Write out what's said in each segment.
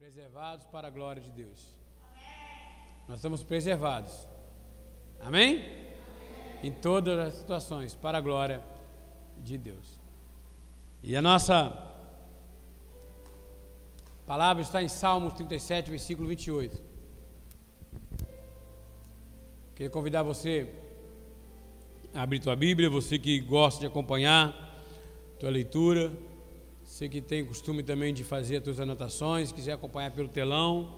preservados para a glória de Deus. Nós estamos preservados. Amém? Em todas as situações, para a glória de Deus. E a nossa palavra está em Salmos 37, versículo 28. Queria convidar você a abrir tua Bíblia, você que gosta de acompanhar tua leitura, você que tem costume também de fazer as tuas anotações, quiser acompanhar pelo telão.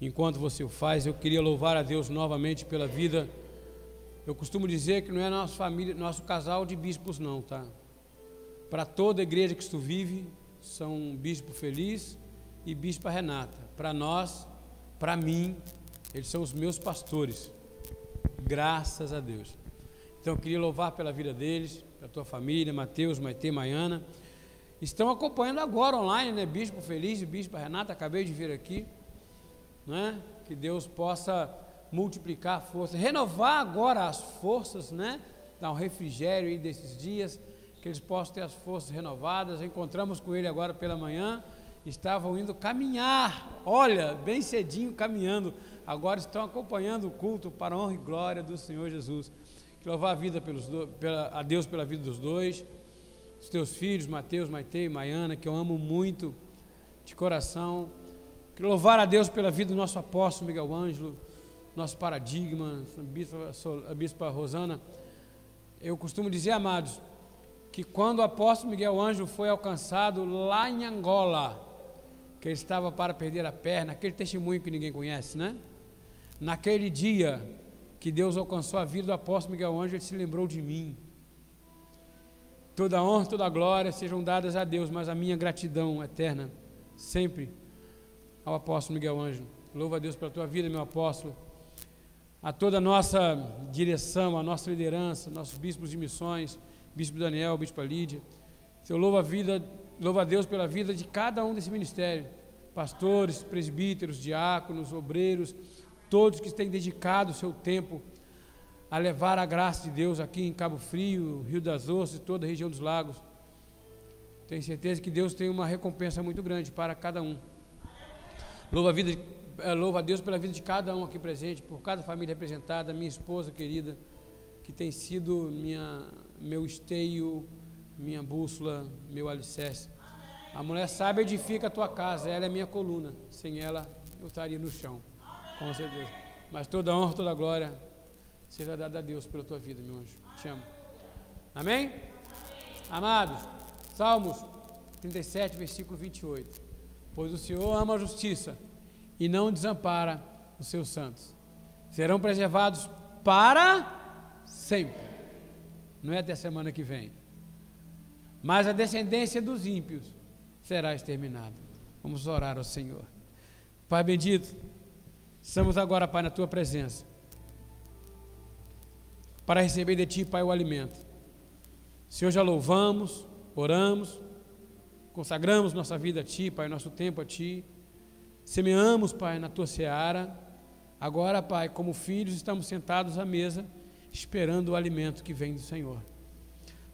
Enquanto você o faz, eu queria louvar a Deus novamente pela vida. Eu costumo dizer que não é nossa família, nosso casal de bispos não, tá? Para toda igreja que tu vive, são bispo feliz e bispa Renata. Para nós, para mim, eles são os meus pastores. Graças a Deus. Então eu queria louvar pela vida deles, pela tua família, Mateus, Maite, Maiana. Estão acompanhando agora online, né? Bispo Feliz e Bispo Renata, acabei de vir aqui. Né? Que Deus possa multiplicar a força, renovar agora as forças, né? Dar um refrigério aí desses dias, que eles possam ter as forças renovadas. Encontramos com ele agora pela manhã, estavam indo caminhar, olha, bem cedinho caminhando agora estão acompanhando o culto para a honra e glória do Senhor Jesus. Que louvar a vida pelos do, pela, a Deus pela vida dos dois, os teus filhos, Mateus, Maite e Maiana, que eu amo muito de coração. Que louvar a Deus pela vida do nosso apóstolo Miguel Ângelo, nosso paradigma, a bispa, a bispa Rosana. Eu costumo dizer, amados, que quando o apóstolo Miguel Ângelo foi alcançado lá em Angola, que ele estava para perder a perna, aquele testemunho que ninguém conhece, né? Naquele dia que Deus alcançou a vida do apóstolo Miguel Ângelo, ele se lembrou de mim. Toda honra, toda glória sejam dadas a Deus, mas a minha gratidão eterna, sempre ao apóstolo Miguel Ângelo. Louva a Deus pela tua vida, meu apóstolo. A toda a nossa direção, a nossa liderança, nossos bispos de missões, bispo Daniel, bispo Lídia. Eu louvo a vida, louvo a Deus pela vida de cada um desse ministério. Pastores, presbíteros, diáconos, obreiros, todos que têm dedicado o seu tempo a levar a graça de Deus aqui em Cabo Frio, Rio das Ostras, toda a região dos lagos. Tenho certeza que Deus tem uma recompensa muito grande para cada um. Louva a, vida, eh, louva a Deus pela vida de cada um aqui presente, por cada família representada, minha esposa querida, que tem sido minha, meu esteio, minha bússola, meu alicerce. A mulher sábia edifica a tua casa, ela é minha coluna. Sem ela, eu estaria no chão. Com certeza. Mas toda honra, toda glória seja dada a Deus pela tua vida, meu anjo. Te amo. Amém? Amados, Salmos 37, versículo 28. Pois o Senhor ama a justiça e não desampara os seus santos. Serão preservados para sempre. Não é até a semana que vem. Mas a descendência dos ímpios será exterminada. Vamos orar ao Senhor. Pai bendito, Estamos agora, Pai, na tua presença, para receber de ti, Pai, o alimento. Senhor, já louvamos, oramos, consagramos nossa vida a ti, Pai, nosso tempo a ti. Semeamos, Pai, na tua seara. Agora, Pai, como filhos, estamos sentados à mesa, esperando o alimento que vem do Senhor.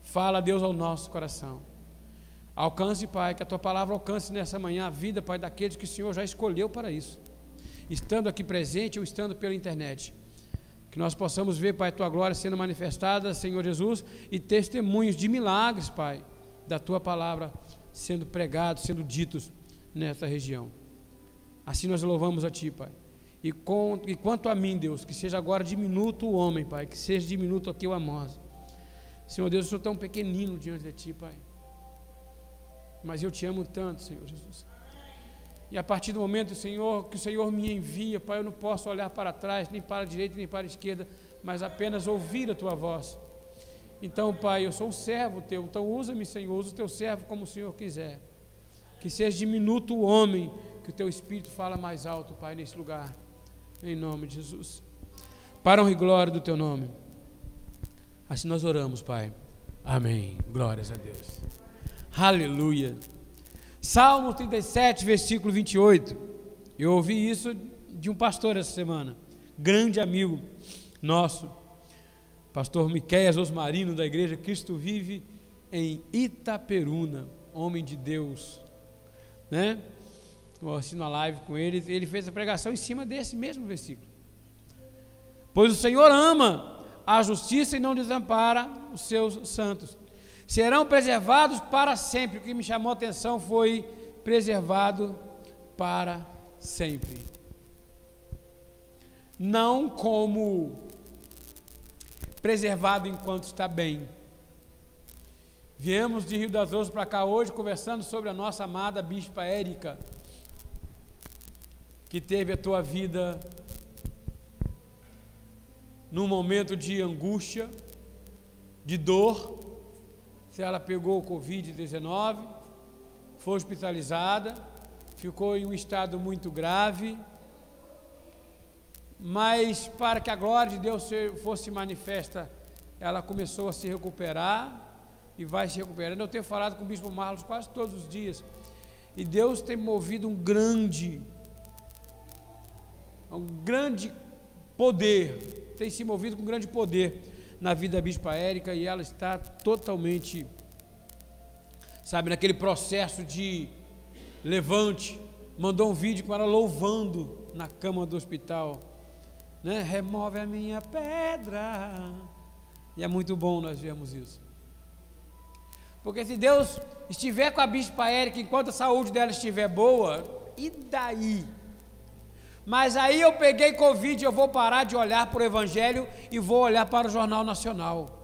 Fala, Deus, ao nosso coração. Alcance, Pai, que a tua palavra alcance nessa manhã a vida, Pai, daqueles que o Senhor já escolheu para isso estando aqui presente ou estando pela internet. Que nós possamos ver, Pai, tua glória sendo manifestada, Senhor Jesus, e testemunhos de milagres, Pai, da tua palavra sendo pregados, sendo ditos nessa região. Assim nós louvamos a Ti, Pai. E, com, e quanto a mim, Deus, que seja agora diminuto o homem, Pai, que seja diminuto aqui o amor. Senhor Deus, eu sou tão pequenino diante de Ti, Pai. Mas eu te amo tanto, Senhor Jesus. E a partir do momento, Senhor, que o Senhor me envia, Pai, eu não posso olhar para trás, nem para a direita, nem para a esquerda, mas apenas ouvir a tua voz. Então, Pai, eu sou um servo teu, então usa-me, Senhor, usa o teu servo como o Senhor quiser. Que seja diminuto o homem, que o teu Espírito fala mais alto, Pai, nesse lugar. Em nome de Jesus. Para honra e glória do teu nome. Assim nós oramos, Pai. Amém. Glórias a Deus. Aleluia. Salmo 37, versículo 28. Eu ouvi isso de um pastor essa semana, grande amigo nosso, pastor Miqueias Osmarino, da igreja Cristo Vive em Itaperuna, homem de Deus, né? assistindo a live com ele, ele fez a pregação em cima desse mesmo versículo. Pois o Senhor ama a justiça e não desampara os seus santos. Serão preservados para sempre. O que me chamou a atenção foi preservado para sempre. Não como preservado enquanto está bem. Viemos de Rio das Ostras para cá hoje conversando sobre a nossa amada Bispa Érica, que teve a tua vida num momento de angústia, de dor, se ela pegou o Covid-19, foi hospitalizada, ficou em um estado muito grave, mas para que a glória de Deus fosse manifesta, ela começou a se recuperar e vai se recuperando. Eu tenho falado com o Bispo Marlos quase todos os dias, e Deus tem movido um grande, um grande poder. Tem se movido com grande poder na vida da Bispa Érica e ela está totalmente, sabe, naquele processo de levante. Mandou um vídeo com ela louvando na cama do hospital, né? Remove a minha pedra. E é muito bom nós vermos isso. Porque se Deus estiver com a Bispa Érica enquanto a saúde dela estiver boa, e daí? Mas aí eu peguei Covid, eu vou parar de olhar para o Evangelho e vou olhar para o Jornal Nacional.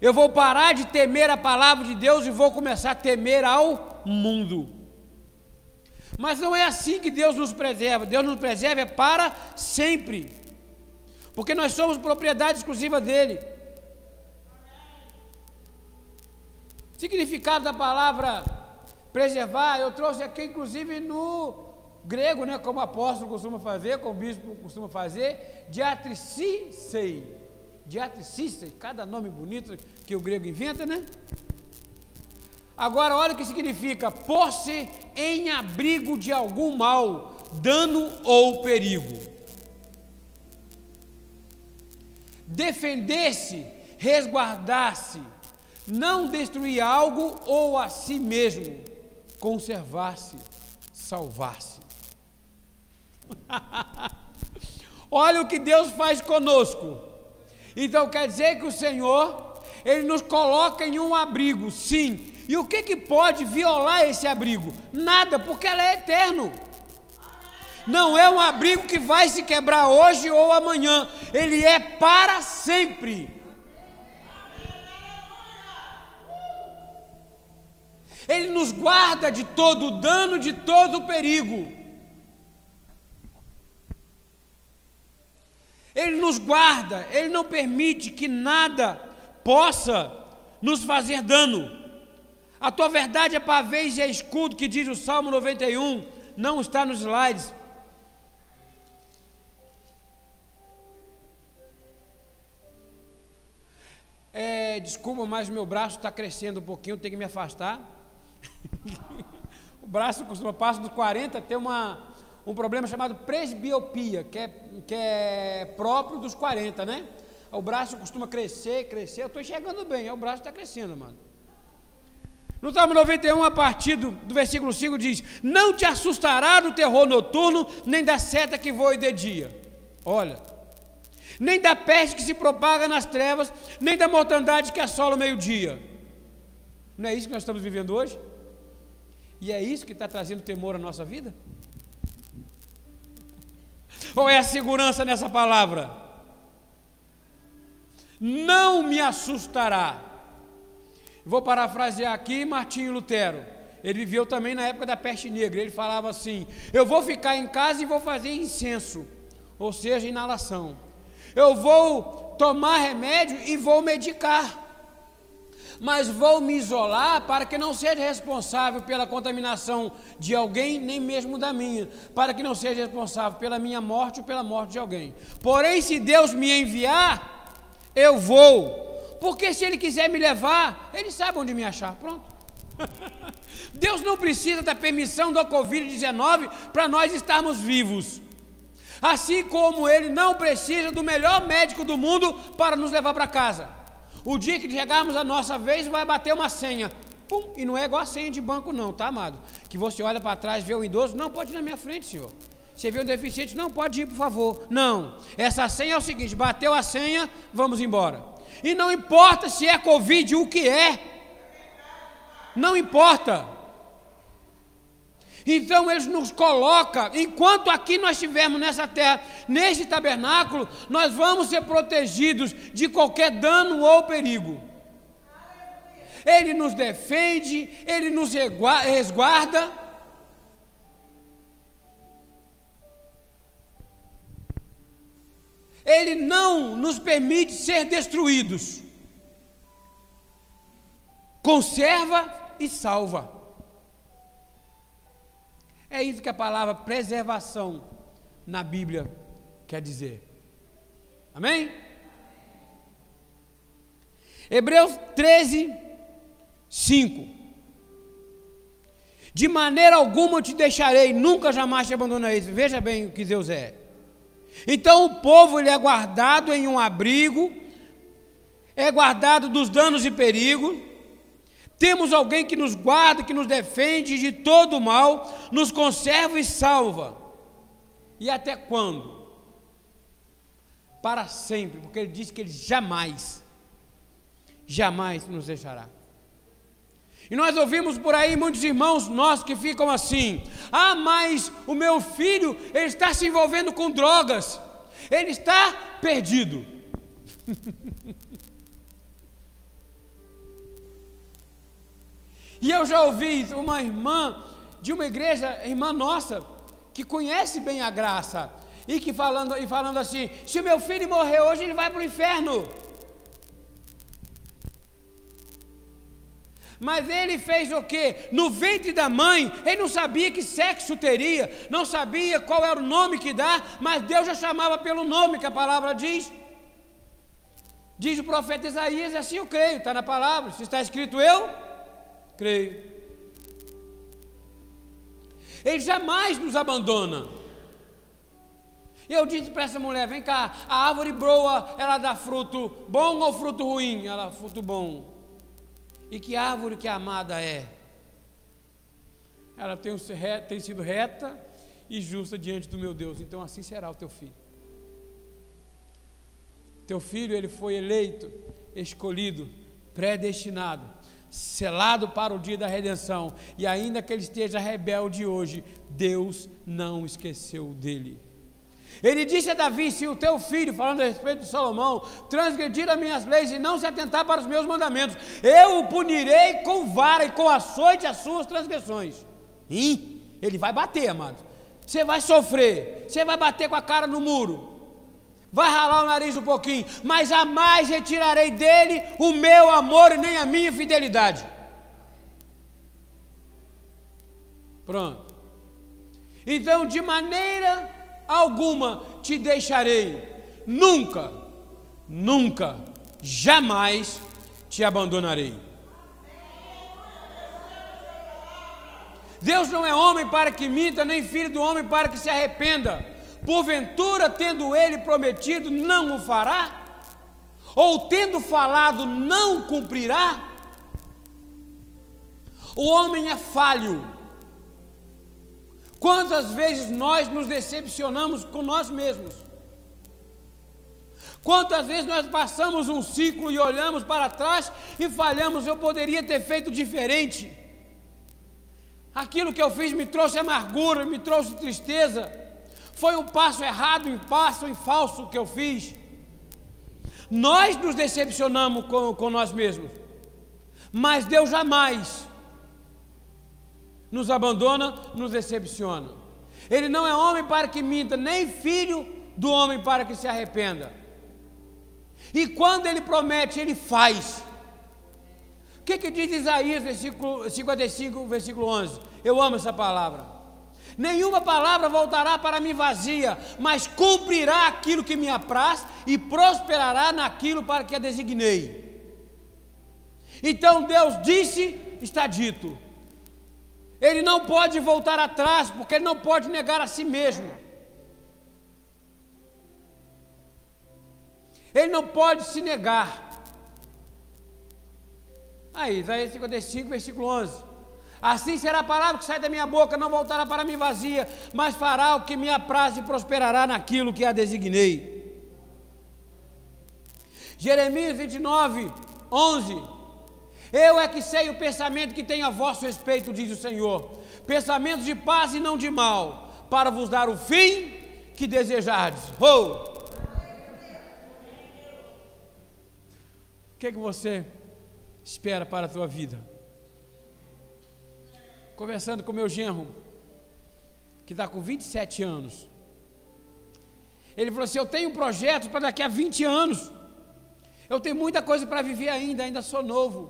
Eu vou parar de temer a palavra de Deus e vou começar a temer ao mundo. Mas não é assim que Deus nos preserva. Deus nos preserva para sempre. Porque nós somos propriedade exclusiva dele. Significado da palavra preservar, eu trouxe aqui inclusive no grego, né, como o apóstolo costuma fazer, como o bispo costuma fazer, diatricissei. Diatricissei, cada nome bonito que o grego inventa, né? Agora, olha o que significa: pôr-se em abrigo de algum mal, dano ou perigo. Defender-se, resguardar-se, não destruir algo ou a si mesmo conservar-se, salvar-se. Olha o que Deus faz conosco. Então quer dizer que o Senhor, Ele nos coloca em um abrigo, sim. E o que, que pode violar esse abrigo? Nada, porque ela é eterno. Não é um abrigo que vai se quebrar hoje ou amanhã. Ele é para sempre. Ele nos guarda de todo dano, de todo perigo. Ele nos guarda, ele não permite que nada possa nos fazer dano. A tua verdade é pavês e é escudo, que diz o Salmo 91, não está nos slides. É, desculpa, mas meu braço está crescendo um pouquinho, tenho que me afastar. o braço costuma, passa dos 40, ter uma, um problema chamado presbiopia, que é, que é próprio dos 40, né? O braço costuma crescer, crescer. Eu estou enxergando bem, o braço está crescendo, mano. No Salmo 91, a partir do, do, versículo 5, diz: Não te assustará do terror noturno, nem da seta que voe de dia. Olha, nem da peste que se propaga nas trevas, nem da mortandade que assola o meio-dia. Não é isso que nós estamos vivendo hoje? E é isso que está trazendo temor à nossa vida? Ou é a segurança nessa palavra? Não me assustará. Vou parafrasear aqui Martinho Lutero. Ele viveu também na época da peste negra. Ele falava assim: Eu vou ficar em casa e vou fazer incenso, ou seja, inalação. Eu vou tomar remédio e vou medicar mas vou me isolar para que não seja responsável pela contaminação de alguém, nem mesmo da minha, para que não seja responsável pela minha morte ou pela morte de alguém. Porém, se Deus me enviar, eu vou, porque se Ele quiser me levar, Ele sabe onde me achar. Pronto. Deus não precisa da permissão do Covid-19 para nós estarmos vivos. Assim como Ele não precisa do melhor médico do mundo para nos levar para casa. O dia que chegarmos a nossa vez, vai bater uma senha. pum, e não é igual a senha de banco, não, tá, amado? Que você olha para trás, vê o idoso, não pode ir na minha frente, senhor. Você vê um deficiente, não pode ir, por favor. Não. Essa senha é o seguinte: bateu a senha, vamos embora. E não importa se é Covid, o que é. Não importa. Então eles nos colocam, enquanto aqui nós estivermos nessa terra, neste tabernáculo, nós vamos ser protegidos de qualquer dano ou perigo. Ele nos defende, ele nos resguarda. Ele não nos permite ser destruídos. Conserva e salva. É isso que a palavra preservação na Bíblia quer dizer. Amém? Hebreus 13, 5. De maneira alguma eu te deixarei, nunca jamais te abandonarei. Veja bem o que Deus é. Então o povo ele é guardado em um abrigo, é guardado dos danos e perigos, temos alguém que nos guarda, que nos defende de todo mal, nos conserva e salva. E até quando? Para sempre, porque ele disse que ele jamais, jamais nos deixará. E nós ouvimos por aí muitos irmãos nossos que ficam assim: ah, mas o meu filho, ele está se envolvendo com drogas, ele está perdido. E eu já ouvi uma irmã de uma igreja, irmã nossa, que conhece bem a graça, e que falando, e falando assim: se meu filho morrer hoje, ele vai para o inferno. Mas ele fez o que? No ventre da mãe, ele não sabia que sexo teria, não sabia qual era o nome que dá, mas Deus já chamava pelo nome que a palavra diz. Diz o profeta Isaías, assim eu creio, está na palavra. Se está escrito eu, Creio. Ele jamais nos abandona. E eu disse para essa mulher: vem cá, a árvore broa, ela dá fruto bom ou fruto ruim? Ela, fruto bom. E que árvore que a amada é? Ela tem, tem sido reta e justa diante do meu Deus, então assim será o teu filho. Teu filho, ele foi eleito, escolhido, predestinado selado para o dia da redenção, e ainda que ele esteja rebelde hoje, Deus não esqueceu dele. Ele disse a Davi: Se o teu filho, falando a respeito de Salomão, transgredir as minhas leis e não se atentar para os meus mandamentos, eu o punirei com vara e com açoite as suas transgressões. E ele vai bater, amado. Você vai sofrer, você vai bater com a cara no muro, vai ralar o nariz um pouquinho, mas jamais retirarei dele o meu amor e nem a minha fidelidade. Pronto. Então, de maneira alguma te deixarei, nunca, nunca, jamais te abandonarei. Deus não é homem para que minta, nem filho do homem para que se arrependa. Porventura, tendo ele prometido, não o fará? Ou tendo falado, não cumprirá? O homem é falho. Quantas vezes nós nos decepcionamos com nós mesmos? Quantas vezes nós passamos um ciclo e olhamos para trás e falhamos, eu poderia ter feito diferente. Aquilo que eu fiz me trouxe amargura, me trouxe tristeza. Foi um passo errado, um passo em falso que eu fiz. Nós nos decepcionamos com, com nós mesmos, mas Deus jamais nos abandona, nos decepciona. Ele não é homem para que minta, nem filho do homem para que se arrependa. E quando ele promete, ele faz. O que, que diz Isaías, versículo 55, versículo 11? Eu amo essa palavra. Nenhuma palavra voltará para mim vazia, mas cumprirá aquilo que me apraz e prosperará naquilo para que a designei. Então Deus disse, está dito. Ele não pode voltar atrás, porque ele não pode negar a si mesmo. Ele não pode se negar. Aí, Isaías 55, versículo 11. Assim será a palavra que sai da minha boca, não voltará para mim vazia, mas fará o que me apraz e prosperará naquilo que a designei. Jeremias 29, 11. Eu é que sei o pensamento que tenho a vosso respeito, diz o Senhor. Pensamentos de paz e não de mal, para vos dar o fim que desejardes. Oh! O que, é que você espera para a tua vida? Conversando com meu genro, que está com 27 anos. Ele falou assim: Eu tenho um projeto para daqui a 20 anos. Eu tenho muita coisa para viver ainda, ainda sou novo.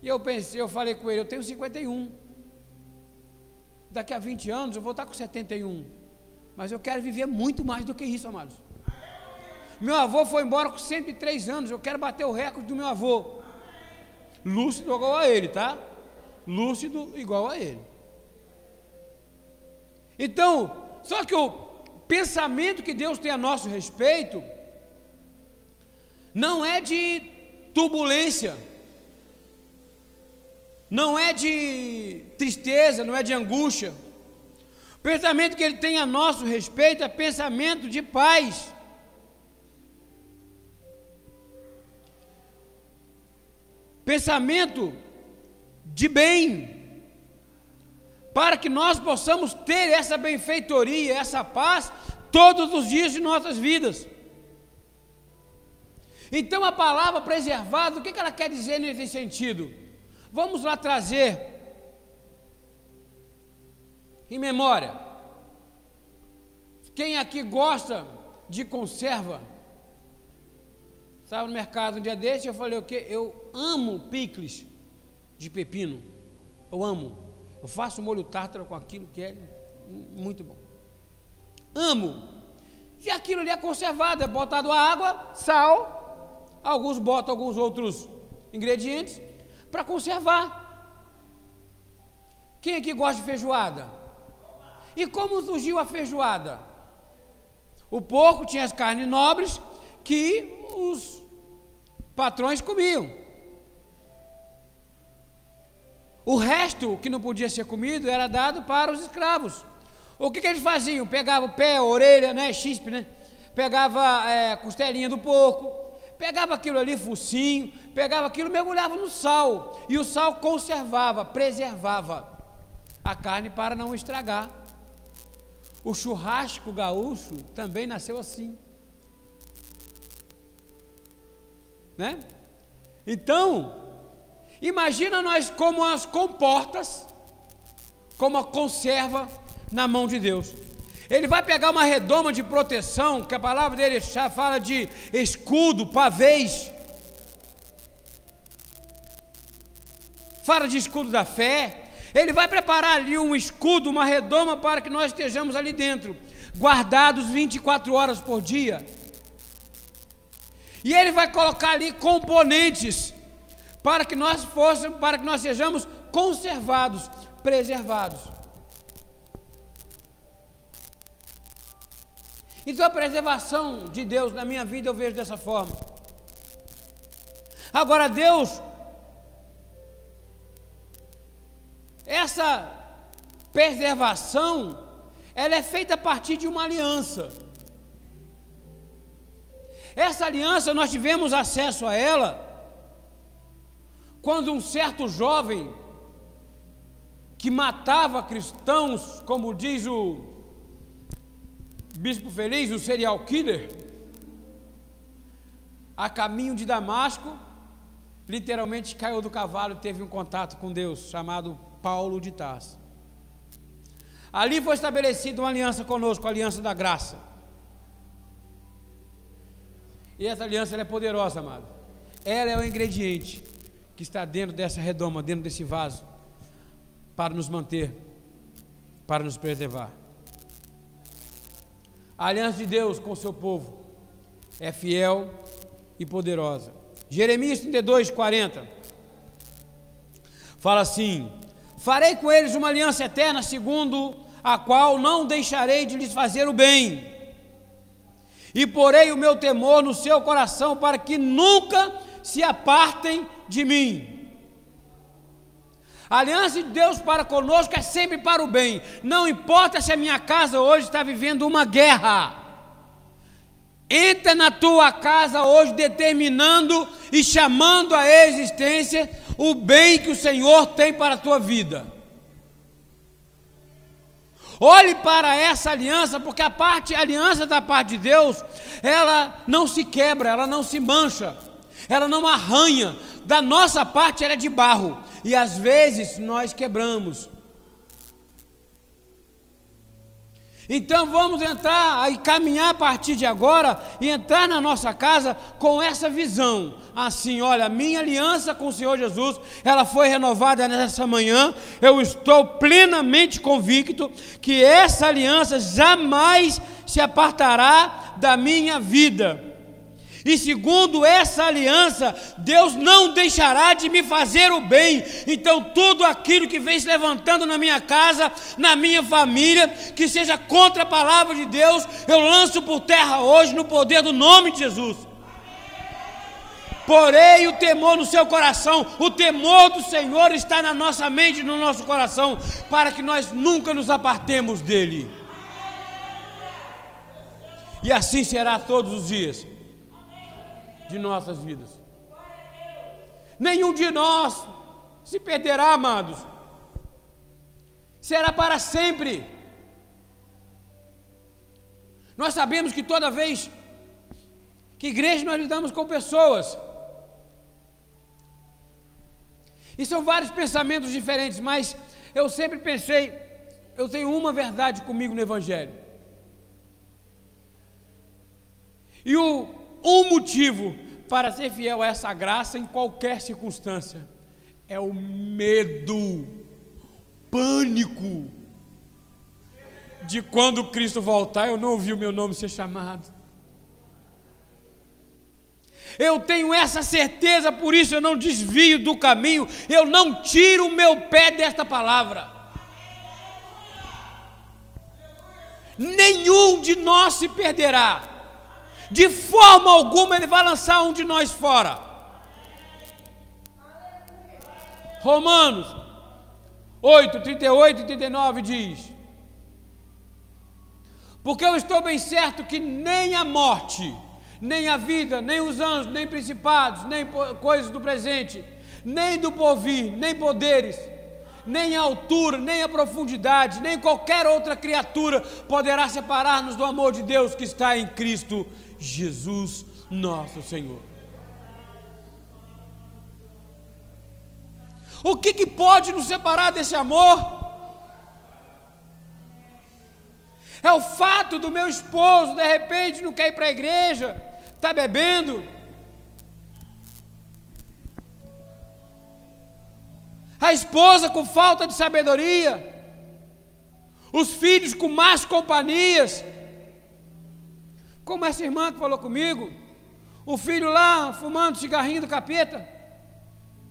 E eu pensei, eu falei com ele, eu tenho 51. Daqui a 20 anos eu vou estar com 71. Mas eu quero viver muito mais do que isso, amados. Meu avô foi embora com 103 anos, eu quero bater o recorde do meu avô. Lúcido igual a ele, tá? Lúcido igual a ele. Então, só que o pensamento que Deus tem a nosso respeito não é de turbulência, não é de tristeza, não é de angústia. O pensamento que ele tem a nosso respeito é pensamento de paz. Pensamento de bem, para que nós possamos ter essa benfeitoria, essa paz todos os dias de nossas vidas. Então a palavra preservada, o que ela quer dizer nesse sentido? Vamos lá trazer em memória. Quem aqui gosta de conserva? Estava no mercado um dia desse, eu falei o quê? Eu amo picles de pepino. Eu amo. Eu faço molho tártaro com aquilo que é muito bom. Amo. E aquilo ali é conservado, é botado água, sal Alguns botam alguns outros ingredientes para conservar. Quem aqui gosta de feijoada? E como surgiu a feijoada? O porco tinha as carnes nobres que os patrões comiam. O resto que não podia ser comido era dado para os escravos. O que, que eles faziam? Pegava o pé, a orelha, né, chispe, né? Pegava é, costelinha do porco, pegava aquilo ali, focinho, pegava aquilo, mergulhava no sal, e o sal conservava, preservava a carne para não estragar. O churrasco gaúcho também nasceu assim. Né? Então, imagina nós como as comportas, como a conserva na mão de Deus. Ele vai pegar uma redoma de proteção, que a palavra dele fala de escudo, pavês. Fala de escudo da fé. Ele vai preparar ali um escudo, uma redoma para que nós estejamos ali dentro, guardados 24 horas por dia. E ele vai colocar ali componentes para que nós fossemos, para que nós sejamos conservados, preservados. Então a preservação de Deus na minha vida eu vejo dessa forma. Agora, Deus, essa preservação, ela é feita a partir de uma aliança. Essa aliança nós tivemos acesso a ela quando um certo jovem que matava cristãos, como diz o Bispo Feliz, o serial killer, a caminho de Damasco, literalmente caiu do cavalo e teve um contato com Deus, chamado Paulo de Tarso. Ali foi estabelecida uma aliança conosco, a aliança da graça. E essa aliança é poderosa, amado. Ela é o ingrediente que está dentro dessa redoma, dentro desse vaso, para nos manter, para nos preservar. A aliança de Deus com o seu povo é fiel e poderosa. Jeremias 32, 40. Fala assim: Farei com eles uma aliança eterna, segundo a qual não deixarei de lhes fazer o bem, e porei o meu temor no seu coração, para que nunca se apartem de mim. A aliança de Deus para conosco é sempre para o bem. Não importa se a minha casa hoje está vivendo uma guerra. Entra na tua casa hoje determinando e chamando à existência o bem que o Senhor tem para a tua vida. Olhe para essa aliança, porque a parte, a aliança da parte de Deus, ela não se quebra, ela não se mancha, ela não arranha. Da nossa parte ela é de barro, e às vezes nós quebramos. Então vamos entrar e caminhar a partir de agora e entrar na nossa casa com essa visão. Assim, olha, minha aliança com o Senhor Jesus, ela foi renovada nessa manhã. Eu estou plenamente convicto que essa aliança jamais se apartará da minha vida. E segundo essa aliança, Deus não deixará de me fazer o bem. Então, tudo aquilo que vem se levantando na minha casa, na minha família, que seja contra a palavra de Deus, eu lanço por terra hoje no poder do nome de Jesus. Porém, o temor no seu coração, o temor do Senhor está na nossa mente, no nosso coração, para que nós nunca nos apartemos dele. E assim será todos os dias de nossas vidas. Nenhum de nós se perderá, amados. Será para sempre. Nós sabemos que toda vez que igreja nós lidamos com pessoas, e são vários pensamentos diferentes, mas eu sempre pensei, eu tenho uma verdade comigo no Evangelho. E o um motivo para ser fiel a essa graça em qualquer circunstância é o medo, pânico de quando Cristo voltar eu não ouvir o meu nome ser chamado. Eu tenho essa certeza, por isso eu não desvio do caminho, eu não tiro o meu pé desta palavra. Nenhum de nós se perderá de forma alguma ele vai lançar um de nós fora. Romanos 8, 38 e 39 diz: Porque eu estou bem certo que nem a morte, nem a vida, nem os anjos, nem principados, nem coisas do presente, nem do porvir, nem poderes, nem a altura, nem a profundidade, nem qualquer outra criatura poderá separar-nos do amor de Deus que está em Cristo Jesus nosso Senhor. O que, que pode nos separar desse amor? É o fato do meu esposo, de repente, não quer ir para a igreja, está bebendo. A esposa com falta de sabedoria. Os filhos com más companhias. Como essa irmã que falou comigo, o filho lá fumando cigarrinho do capeta,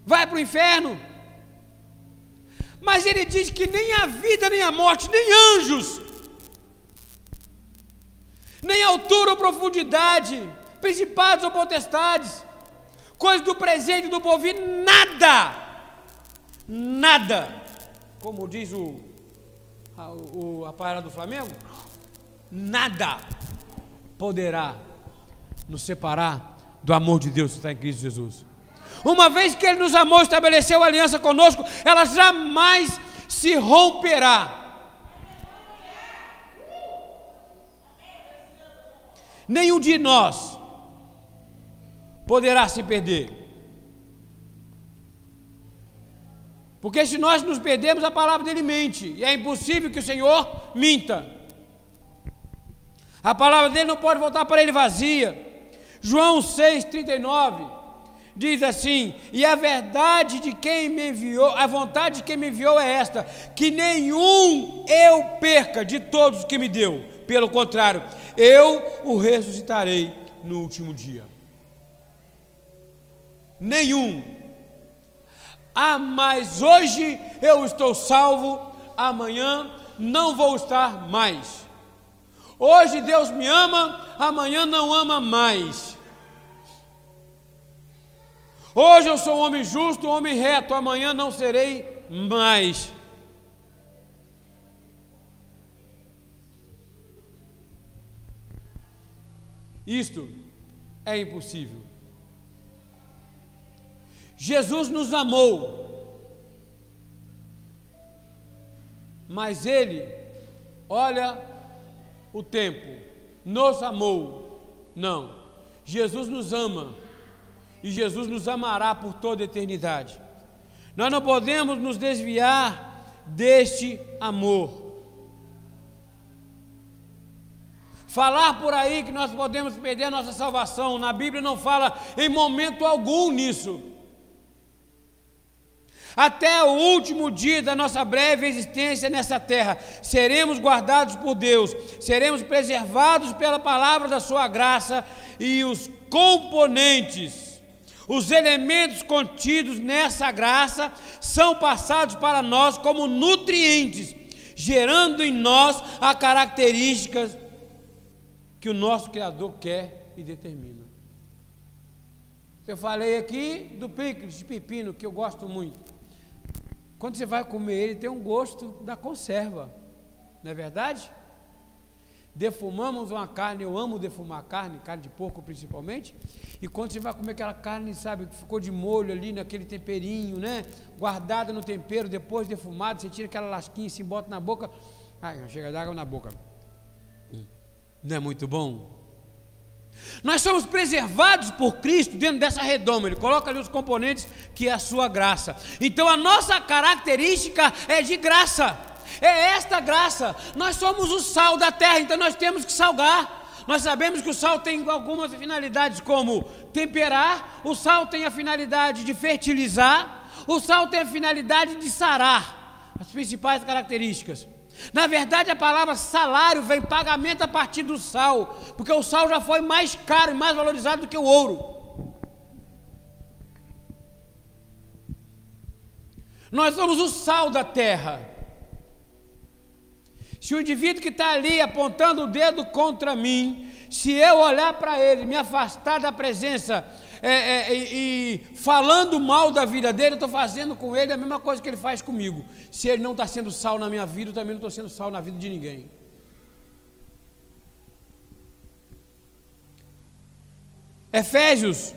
vai para o inferno. Mas ele diz que nem a vida, nem a morte, nem anjos, nem altura ou profundidade, principados ou potestades, coisas do presente do porvir, nada, nada, como diz o, a, o, a parada do Flamengo, nada poderá nos separar do amor de Deus que está em Cristo Jesus. Uma vez que Ele nos amou, estabeleceu aliança conosco, ela jamais se romperá. Nenhum de nós poderá se perder. Porque se nós nos perdermos, a palavra dele mente, e é impossível que o Senhor minta. A palavra dele não pode voltar para ele vazia. João 6,39 diz assim: E a verdade de quem me enviou, a vontade de quem me enviou é esta: que nenhum eu perca de todos que me deu. Pelo contrário, eu o ressuscitarei no último dia. Nenhum. Ah, mas hoje eu estou salvo, amanhã não vou estar mais. Hoje Deus me ama, amanhã não ama mais. Hoje eu sou um homem justo, um homem reto, amanhã não serei mais. Isto é impossível. Jesus nos amou, mas Ele, olha o tempo, nos amou. Não, Jesus nos ama e Jesus nos amará por toda a eternidade. Nós não podemos nos desviar deste amor. Falar por aí que nós podemos perder a nossa salvação, na Bíblia não fala em momento algum nisso. Até o último dia da nossa breve existência nessa terra, seremos guardados por Deus, seremos preservados pela palavra da Sua graça e os componentes, os elementos contidos nessa graça são passados para nós como nutrientes, gerando em nós as características que o nosso Criador quer e determina. Eu falei aqui do picles de pepino, que eu gosto muito. Quando você vai comer ele, tem um gosto da conserva, não é verdade? Defumamos uma carne, eu amo defumar carne, carne de porco principalmente. E quando você vai comer aquela carne, sabe, que ficou de molho ali naquele temperinho, né? Guardada no tempero, depois defumado, você tira aquela lasquinha e se bota na boca. Ai, chega d'água na boca. Não é muito bom? Nós somos preservados por Cristo dentro dessa redoma. Ele coloca ali os componentes que é a sua graça. Então a nossa característica é de graça. É esta graça. Nós somos o sal da terra, então nós temos que salgar. Nós sabemos que o sal tem algumas finalidades, como temperar, o sal tem a finalidade de fertilizar, o sal tem a finalidade de sarar. As principais características. Na verdade, a palavra salário vem pagamento a partir do sal, porque o sal já foi mais caro e mais valorizado do que o ouro. Nós somos o sal da terra. Se o indivíduo que está ali apontando o dedo contra mim, se eu olhar para ele, me afastar da presença é, é, e, e, falando mal da vida dele, eu estou fazendo com ele a mesma coisa que ele faz comigo. Se ele não está sendo sal na minha vida, eu também não estou sendo sal na vida de ninguém. Efésios,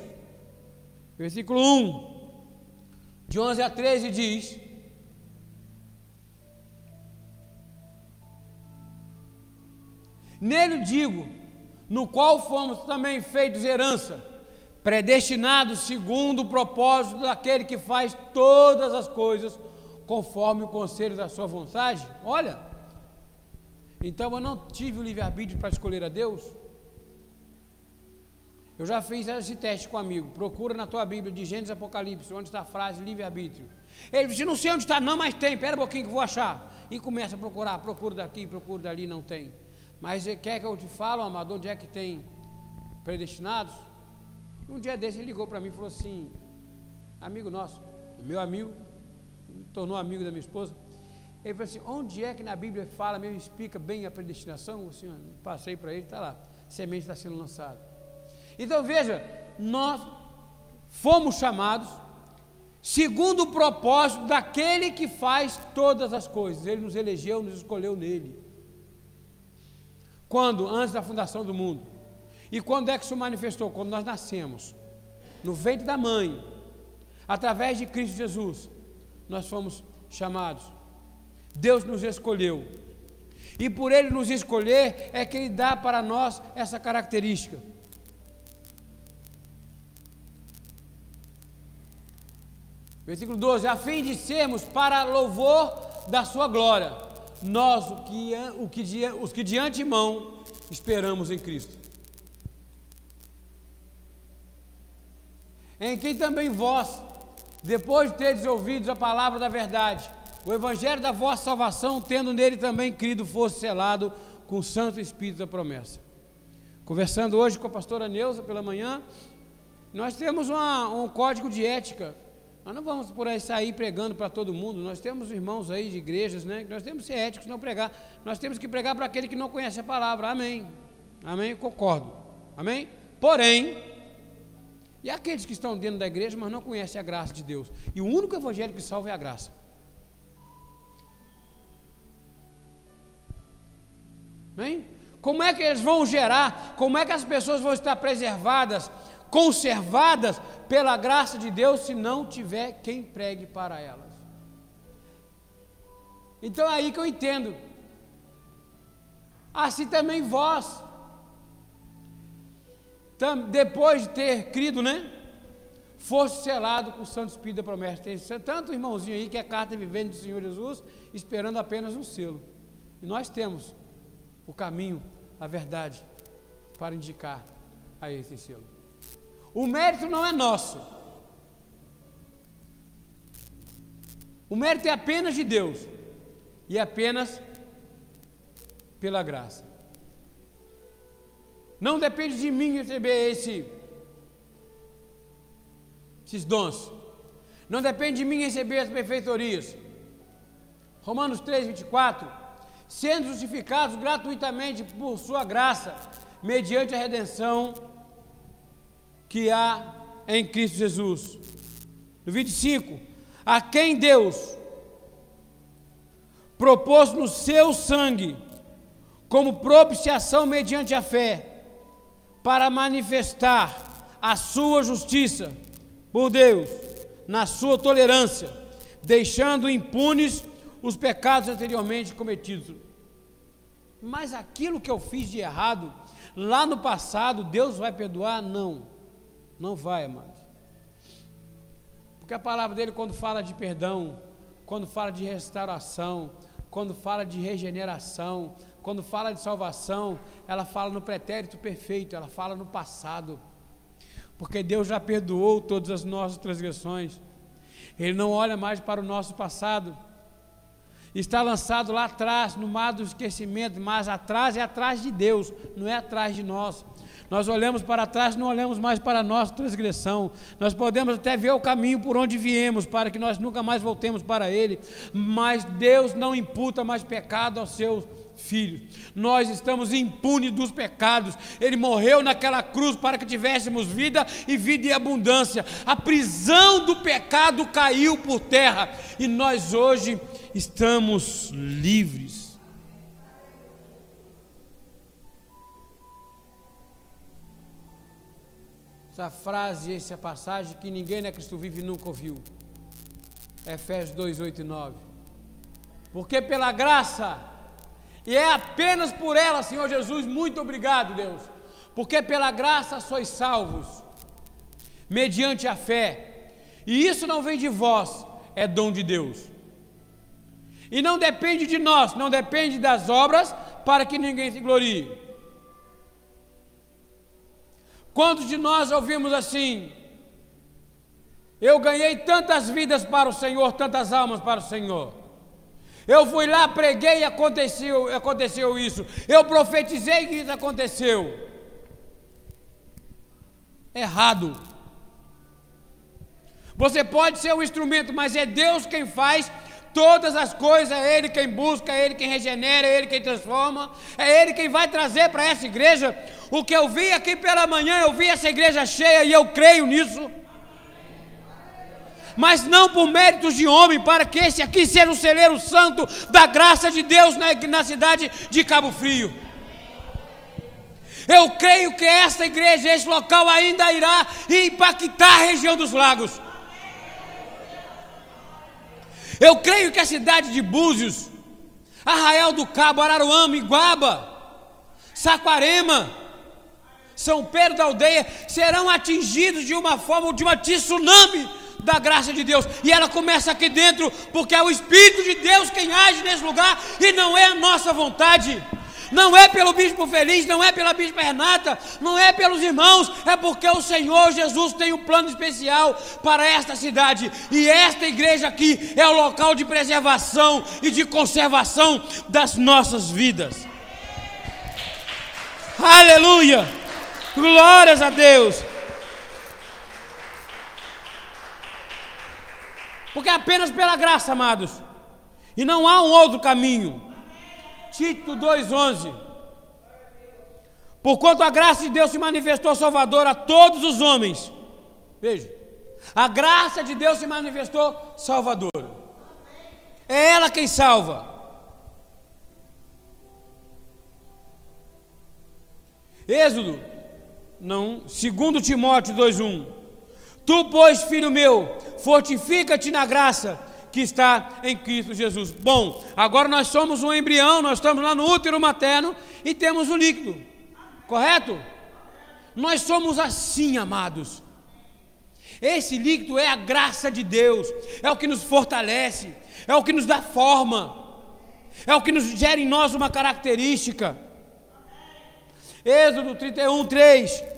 versículo 1, de 11 a 13 diz: Nele digo, no qual fomos também feitos herança predestinados segundo o propósito daquele que faz todas as coisas conforme o conselho da sua vontade. Olha, então eu não tive o livre-arbítrio para escolher a Deus. Eu já fiz esse teste com um amigo. Procura na tua Bíblia de Gênesis Apocalipse, onde está a frase livre-arbítrio. Ele disse: Não sei onde está, não, mas tem. Espera um pouquinho que vou achar. E começa a procurar. Procura daqui, procura dali, não tem. Mas quer que eu te fale, amado, onde é que tem predestinados? Um dia desse ele ligou para mim e falou assim, amigo nosso, meu amigo, tornou amigo da minha esposa. Ele falou assim: onde é que na Bíblia fala, mesmo explica bem a predestinação? Assim, passei para ele, está lá, semente está sendo lançada. Então veja, nós fomos chamados segundo o propósito daquele que faz todas as coisas. Ele nos elegeu, nos escolheu nele. Quando? Antes da fundação do mundo. E quando é que isso manifestou? Quando nós nascemos, no ventre da mãe, através de Cristo Jesus, nós fomos chamados. Deus nos escolheu. E por Ele nos escolher, é que Ele dá para nós essa característica. Versículo 12: a fim de sermos para louvor da Sua glória, nós, o que, o que, os que de antemão esperamos em Cristo. Em quem também vós, depois de teres ouvido a palavra da verdade, o evangelho da vossa salvação, tendo nele também crido, fosse selado com o Santo Espírito da promessa. Conversando hoje com a pastora Neuza pela manhã, nós temos uma, um código de ética. Nós não vamos por aí sair pregando para todo mundo. Nós temos irmãos aí de igrejas, né? Nós temos que ser éticos, não pregar. Nós temos que pregar para aquele que não conhece a palavra. Amém. Amém? Concordo. Amém? Porém, e aqueles que estão dentro da igreja, mas não conhecem a graça de Deus. E o único evangelho que salva é a graça. Hein? Como é que eles vão gerar? Como é que as pessoas vão estar preservadas, conservadas pela graça de Deus, se não tiver quem pregue para elas? Então é aí que eu entendo. Assim também vós depois de ter crido, né? Fosse selado com o Santo Espírito da promessa. Tem tanto irmãozinho aí que é carta vivendo do Senhor Jesus, esperando apenas um selo. E nós temos o caminho, a verdade, para indicar a esse selo. O mérito não é nosso. O mérito é apenas de Deus. E apenas pela graça. Não depende de mim receber esse, esses dons. Não depende de mim receber as perfeitorias. Romanos 3, 24. Sendo justificados gratuitamente por Sua graça, mediante a redenção que há em Cristo Jesus. No 25. A quem Deus propôs no seu sangue, como propiciação mediante a fé, para manifestar a sua justiça por Deus, na sua tolerância, deixando impunes os pecados anteriormente cometidos. Mas aquilo que eu fiz de errado, lá no passado, Deus vai perdoar? Não, não vai, amado. Porque a palavra dele, quando fala de perdão, quando fala de restauração, quando fala de regeneração, quando fala de salvação, ela fala no pretérito perfeito, ela fala no passado. Porque Deus já perdoou todas as nossas transgressões. Ele não olha mais para o nosso passado. Está lançado lá atrás, no mar do esquecimento, mas atrás é atrás de Deus, não é atrás de nós. Nós olhamos para trás, não olhamos mais para a nossa transgressão. Nós podemos até ver o caminho por onde viemos, para que nós nunca mais voltemos para ele, mas Deus não imputa mais pecado aos seus filhos. Nós estamos impunes dos pecados. Ele morreu naquela cruz para que tivéssemos vida e vida em abundância. A prisão do pecado caiu por terra e nós hoje estamos livres. essa frase, essa passagem que ninguém na Cristo vive nunca ouviu. Efésios 2, 8 e 9. Porque pela graça, e é apenas por ela, Senhor Jesus, muito obrigado, Deus. Porque pela graça sois salvos, mediante a fé. E isso não vem de vós, é dom de Deus. E não depende de nós, não depende das obras, para que ninguém se glorie. Quantos de nós ouvimos assim? Eu ganhei tantas vidas para o Senhor, tantas almas para o Senhor. Eu fui lá, preguei e aconteceu, aconteceu isso. Eu profetizei que isso aconteceu. Errado. Você pode ser o instrumento, mas é Deus quem faz todas as coisas, é Ele quem busca, é Ele quem regenera, é Ele quem transforma, é Ele quem vai trazer para essa igreja o que eu vi aqui pela manhã, eu vi essa igreja cheia e eu creio nisso. Mas não por méritos de homem, para que esse aqui seja o celeiro santo da graça de Deus na, na cidade de Cabo Frio. Eu creio que esta igreja, esse local ainda irá impactar a região dos lagos. Eu creio que a cidade de Búzios, Arraial do Cabo, Araruama, Iguaba, Saquarema, são Pedro da aldeia, serão atingidos de uma forma, de uma tsunami da graça de Deus. E ela começa aqui dentro, porque é o Espírito de Deus quem age nesse lugar e não é a nossa vontade. Não é pelo bispo feliz, não é pela bispa Renata, não é pelos irmãos, é porque o Senhor Jesus tem um plano especial para esta cidade. E esta igreja aqui é o local de preservação e de conservação das nossas vidas. Aleluia! Glórias a Deus. Porque é apenas pela graça, amados. E não há um outro caminho. Tito 2,11. Porquanto a graça de Deus se manifestou Salvador a todos os homens. Veja. A graça de Deus se manifestou Salvador. É ela quem salva. Êxodo, não, segundo Timóteo 2:1. Tu, pois, filho meu, fortifica-te na graça que está em Cristo Jesus. Bom, agora nós somos um embrião, nós estamos lá no útero materno e temos o líquido. Correto? Nós somos assim, amados. Esse líquido é a graça de Deus, é o que nos fortalece, é o que nos dá forma, é o que nos gera em nós uma característica. Êxodo 31, 3.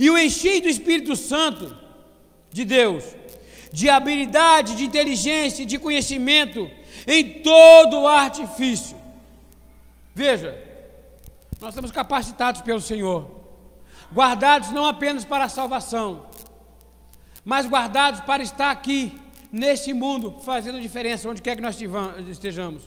E o enchi do Espírito Santo de Deus, de habilidade, de inteligência, de conhecimento, em todo o artifício. Veja, nós somos capacitados pelo Senhor guardados não apenas para a salvação, mas guardados para estar aqui, nesse mundo, fazendo diferença, onde quer que nós estejamos.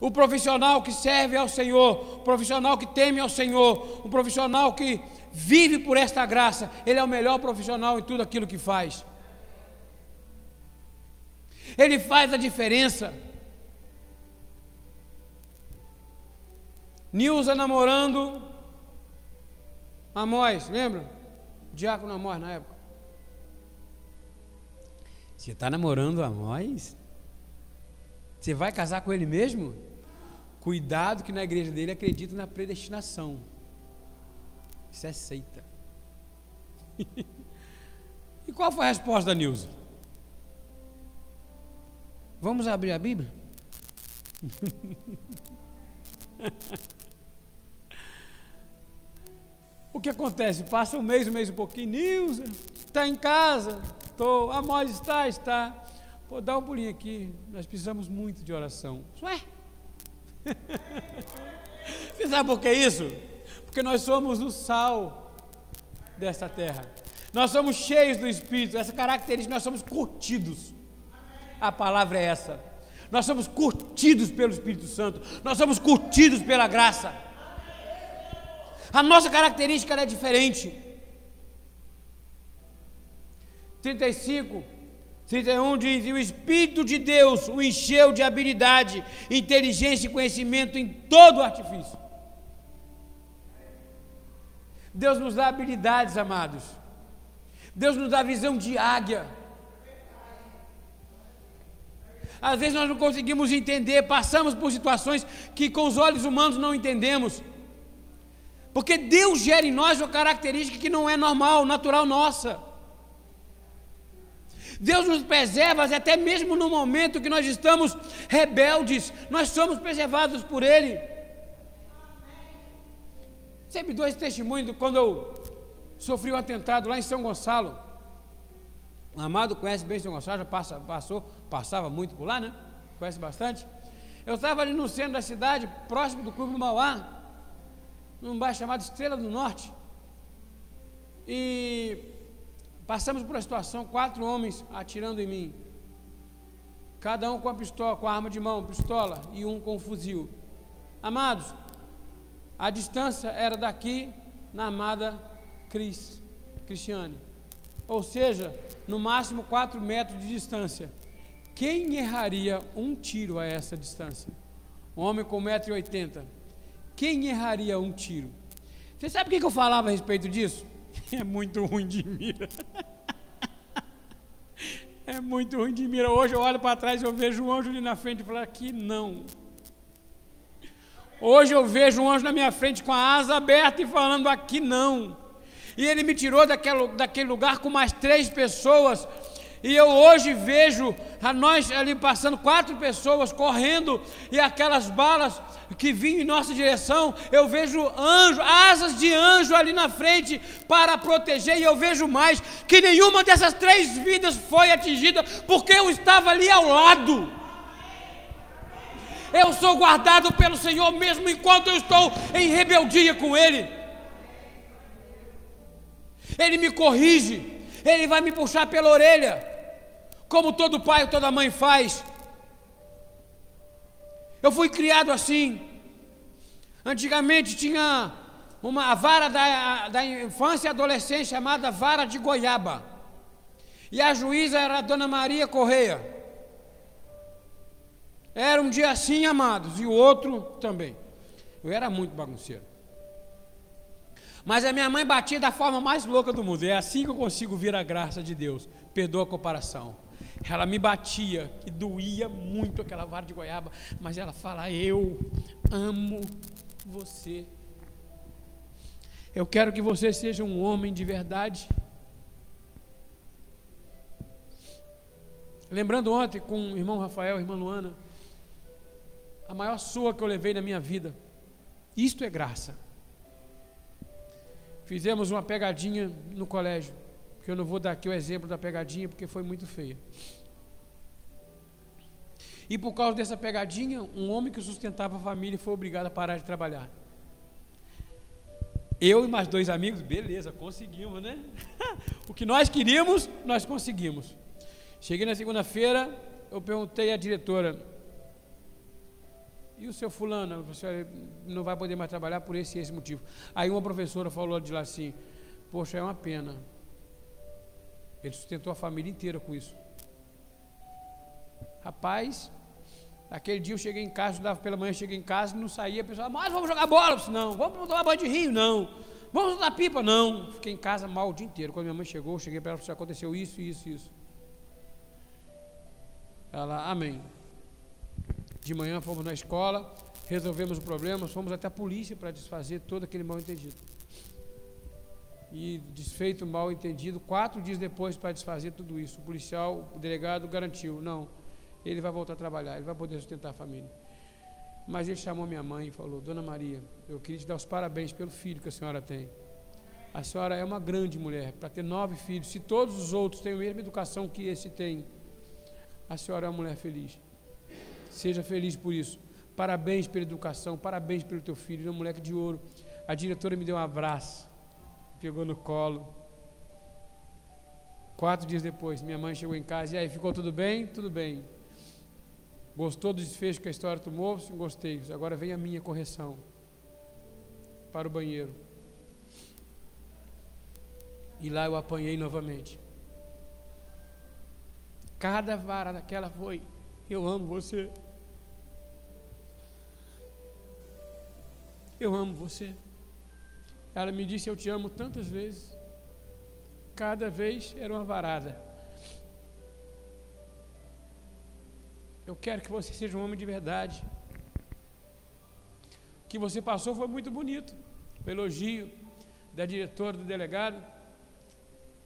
O profissional que serve ao Senhor, o profissional que teme ao Senhor, o profissional que vive por esta graça, ele é o melhor profissional em tudo aquilo que faz. Ele faz a diferença. Nilza namorando Amós, lembra? Diácono Amós na época. Você está namorando Amós? Você vai casar com ele mesmo? Cuidado que na igreja dele acredita na predestinação. Isso é seita. e qual foi a resposta da Nilza? Vamos abrir a Bíblia? O que acontece? Passa um mês, um mês um pouquinho, Nilza, está em casa? Estou. Amós está? Está. Pô, dá um pulinho aqui, nós precisamos muito de oração. Ué? Você sabe por que isso? Porque nós somos o sal desta terra. Nós somos cheios do Espírito, essa característica, nós somos curtidos. A palavra é essa. Nós somos curtidos pelo Espírito Santo, nós somos curtidos pela graça. A nossa característica é diferente. 35, 31 diz: E o Espírito de Deus o encheu de habilidade, inteligência e conhecimento em todo artifício. Deus nos dá habilidades, amados. Deus nos dá visão de águia. Às vezes nós não conseguimos entender, passamos por situações que com os olhos humanos não entendemos. Porque Deus gera em nós uma característica que não é normal, natural nossa. Deus nos preserva até mesmo no momento que nós estamos rebeldes, nós somos preservados por Ele. Sempre dou esse testemunho de quando eu sofri um atentado lá em São Gonçalo. O amado conhece bem São Gonçalo, já passa, passou, passava muito por lá, né? Conhece bastante. Eu estava ali no centro da cidade, próximo do Clube do Mauá num bairro chamado Estrela do Norte. E passamos por uma situação, quatro homens atirando em mim. Cada um com a pistola, com a arma de mão, pistola, e um com um fuzil. Amados, a distância era daqui na amada Cris, Cristiane. Ou seja, no máximo quatro metros de distância. Quem erraria um tiro a essa distância? Um homem com 1,80m quem erraria um tiro? Você sabe o que eu falava a respeito disso? É muito ruim de mira. É muito ruim de mira. Hoje eu olho para trás e eu vejo um anjo ali na frente e falo, aqui não. Hoje eu vejo um anjo na minha frente com a asa aberta e falando, aqui não. E ele me tirou daquele, daquele lugar com mais três pessoas e eu hoje vejo a nós ali passando quatro pessoas correndo e aquelas balas que vinham em nossa direção, eu vejo anjo, asas de anjo ali na frente para proteger, e eu vejo mais que nenhuma dessas três vidas foi atingida, porque eu estava ali ao lado. Eu sou guardado pelo Senhor mesmo enquanto eu estou em rebeldia com Ele. Ele me corrige, Ele vai me puxar pela orelha como todo pai ou toda mãe faz. Eu fui criado assim. Antigamente tinha uma vara da, da infância e adolescência chamada vara de goiaba. E a juíza era a dona Maria Correia. Era um dia assim, amados, e o outro também. Eu era muito bagunceiro. Mas a minha mãe batia da forma mais louca do mundo. É assim que eu consigo vir a graça de Deus. Perdoa a comparação. Ela me batia, que doía muito aquela vara de goiaba, mas ela fala: Eu amo você. Eu quero que você seja um homem de verdade. Lembrando ontem com o irmão Rafael, irmã Luana, a maior sua que eu levei na minha vida. Isto é graça. Fizemos uma pegadinha no colégio, que eu não vou dar aqui o exemplo da pegadinha porque foi muito feia. E por causa dessa pegadinha, um homem que sustentava a família foi obrigado a parar de trabalhar. Eu e mais dois amigos, beleza, conseguimos, né? o que nós queríamos, nós conseguimos. Cheguei na segunda-feira, eu perguntei à diretora, e o seu fulano, você não vai poder mais trabalhar por esse e esse motivo. Aí uma professora falou de lá assim, poxa, é uma pena. Ele sustentou a família inteira com isso. Rapaz, aquele dia eu cheguei em casa, estudava pela manhã, cheguei em casa, não saía, a pessoa, mas vamos jogar bola? Disse, não, vamos tomar banho de rio? Não. Vamos dar pipa? Não. Fiquei em casa mal o dia inteiro. Quando minha mãe chegou, eu cheguei para ela e disse, aconteceu isso, isso, isso. Ela, amém. De manhã fomos na escola, resolvemos o problema, fomos até a polícia para desfazer todo aquele mal entendido. E desfeito o mal entendido, quatro dias depois para desfazer tudo isso, o policial, o delegado garantiu, não, ele vai voltar a trabalhar, ele vai poder sustentar a família. Mas ele chamou minha mãe e falou, Dona Maria, eu queria te dar os parabéns pelo filho que a senhora tem. A senhora é uma grande mulher, para ter nove filhos, se todos os outros têm a mesma educação que esse tem, a senhora é uma mulher feliz. Seja feliz por isso. Parabéns pela educação, parabéns pelo teu filho, ele é um moleque de ouro. A diretora me deu um abraço, pegou no colo. Quatro dias depois, minha mãe chegou em casa e aí, ficou tudo bem? Tudo bem. Gostou do desfecho que a história tomou? Gostei. Agora vem a minha correção. Para o banheiro. E lá eu apanhei novamente. Cada vara daquela foi: Eu amo você. Eu amo você. Ela me disse: Eu te amo tantas vezes. Cada vez era uma varada. Eu quero que você seja um homem de verdade. O que você passou foi muito bonito. O elogio da diretora, do delegado.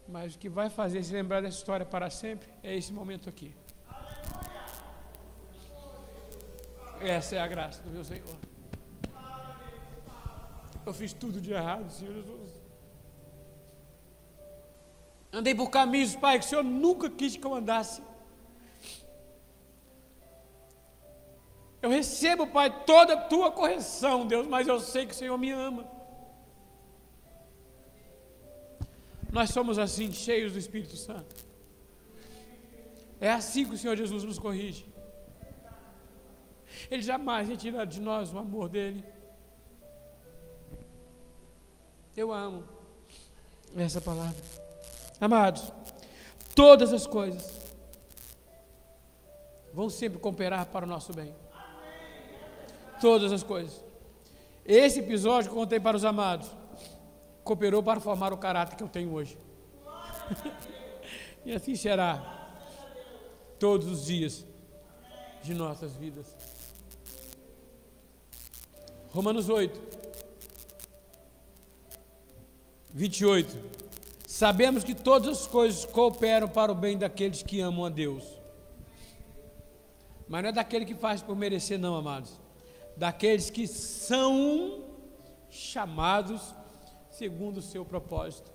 Mas o que vai fazer se lembrar dessa história para sempre é esse momento aqui. Essa é a graça do meu Senhor. Eu fiz tudo de errado, Senhor Jesus. Andei por caminhos, Pai, que o Senhor nunca quis que eu andasse. Eu recebo, Pai, toda a tua correção, Deus, mas eu sei que o Senhor me ama. Nós somos assim, cheios do Espírito Santo. É assim que o Senhor Jesus nos corrige. Ele jamais retira de nós o amor dele. Eu amo essa palavra. Amados, todas as coisas vão sempre cooperar para o nosso bem. Todas as coisas. Esse episódio que contei para os amados cooperou para formar o caráter que eu tenho hoje. e assim será todos os dias de nossas vidas. Romanos 8. 28. Sabemos que todas as coisas cooperam para o bem daqueles que amam a Deus. Mas não é daquele que faz por merecer, não, amados. Daqueles que são chamados segundo o seu propósito.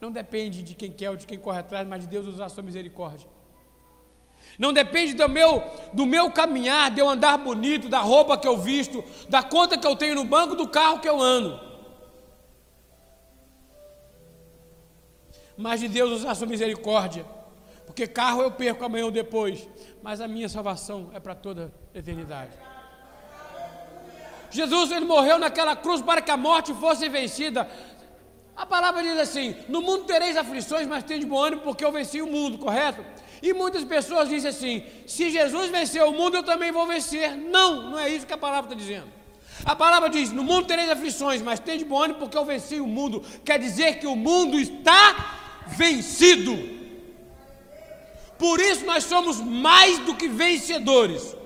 Não depende de quem quer ou de quem corre atrás, mas de Deus usar a sua misericórdia. Não depende do meu, do meu caminhar, de eu andar bonito, da roupa que eu visto, da conta que eu tenho no banco, do carro que eu ando. Mas de Deus usar sua misericórdia. Porque carro eu perco amanhã ou depois, mas a minha salvação é para toda a eternidade. Jesus ele morreu naquela cruz para que a morte fosse vencida. A palavra diz assim: No mundo tereis aflições, mas tem de bom ânimo, porque eu venci o mundo, correto? E muitas pessoas dizem assim: se Jesus venceu o mundo, eu também vou vencer. Não, não é isso que a palavra está dizendo. A palavra diz: no mundo tereis aflições, mas tem de bom ânimo porque eu venci o mundo. Quer dizer que o mundo está vencido. Por isso nós somos mais do que vencedores.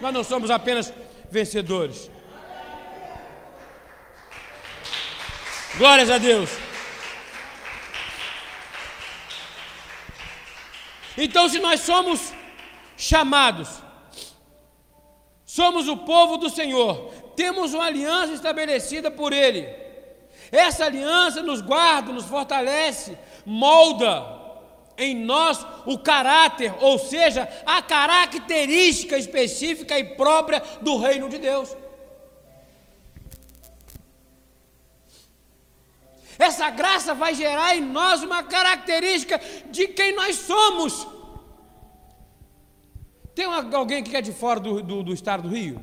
Nós não somos apenas vencedores. Glórias a Deus. Então, se nós somos chamados, somos o povo do Senhor, temos uma aliança estabelecida por Ele. Essa aliança nos guarda, nos fortalece, molda em nós o caráter, ou seja, a característica específica e própria do reino de Deus. Essa graça vai gerar em nós uma característica de quem nós somos. Tem alguém que é de fora do, do, do estado do Rio?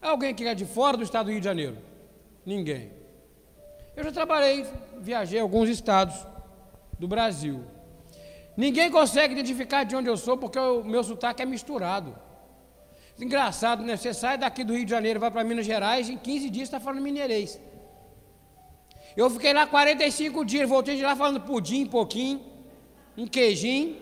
Alguém que é de fora do estado do Rio de Janeiro? Ninguém. Eu já trabalhei, viajei alguns estados do Brasil. Ninguém consegue identificar de onde eu sou porque o meu sotaque é misturado. Engraçado, né? Você sai daqui do Rio de Janeiro, vai para Minas Gerais, em 15 dias está falando mineirês. Eu fiquei lá 45 dias, voltei de lá falando pudim, pouquinho, um queijinho,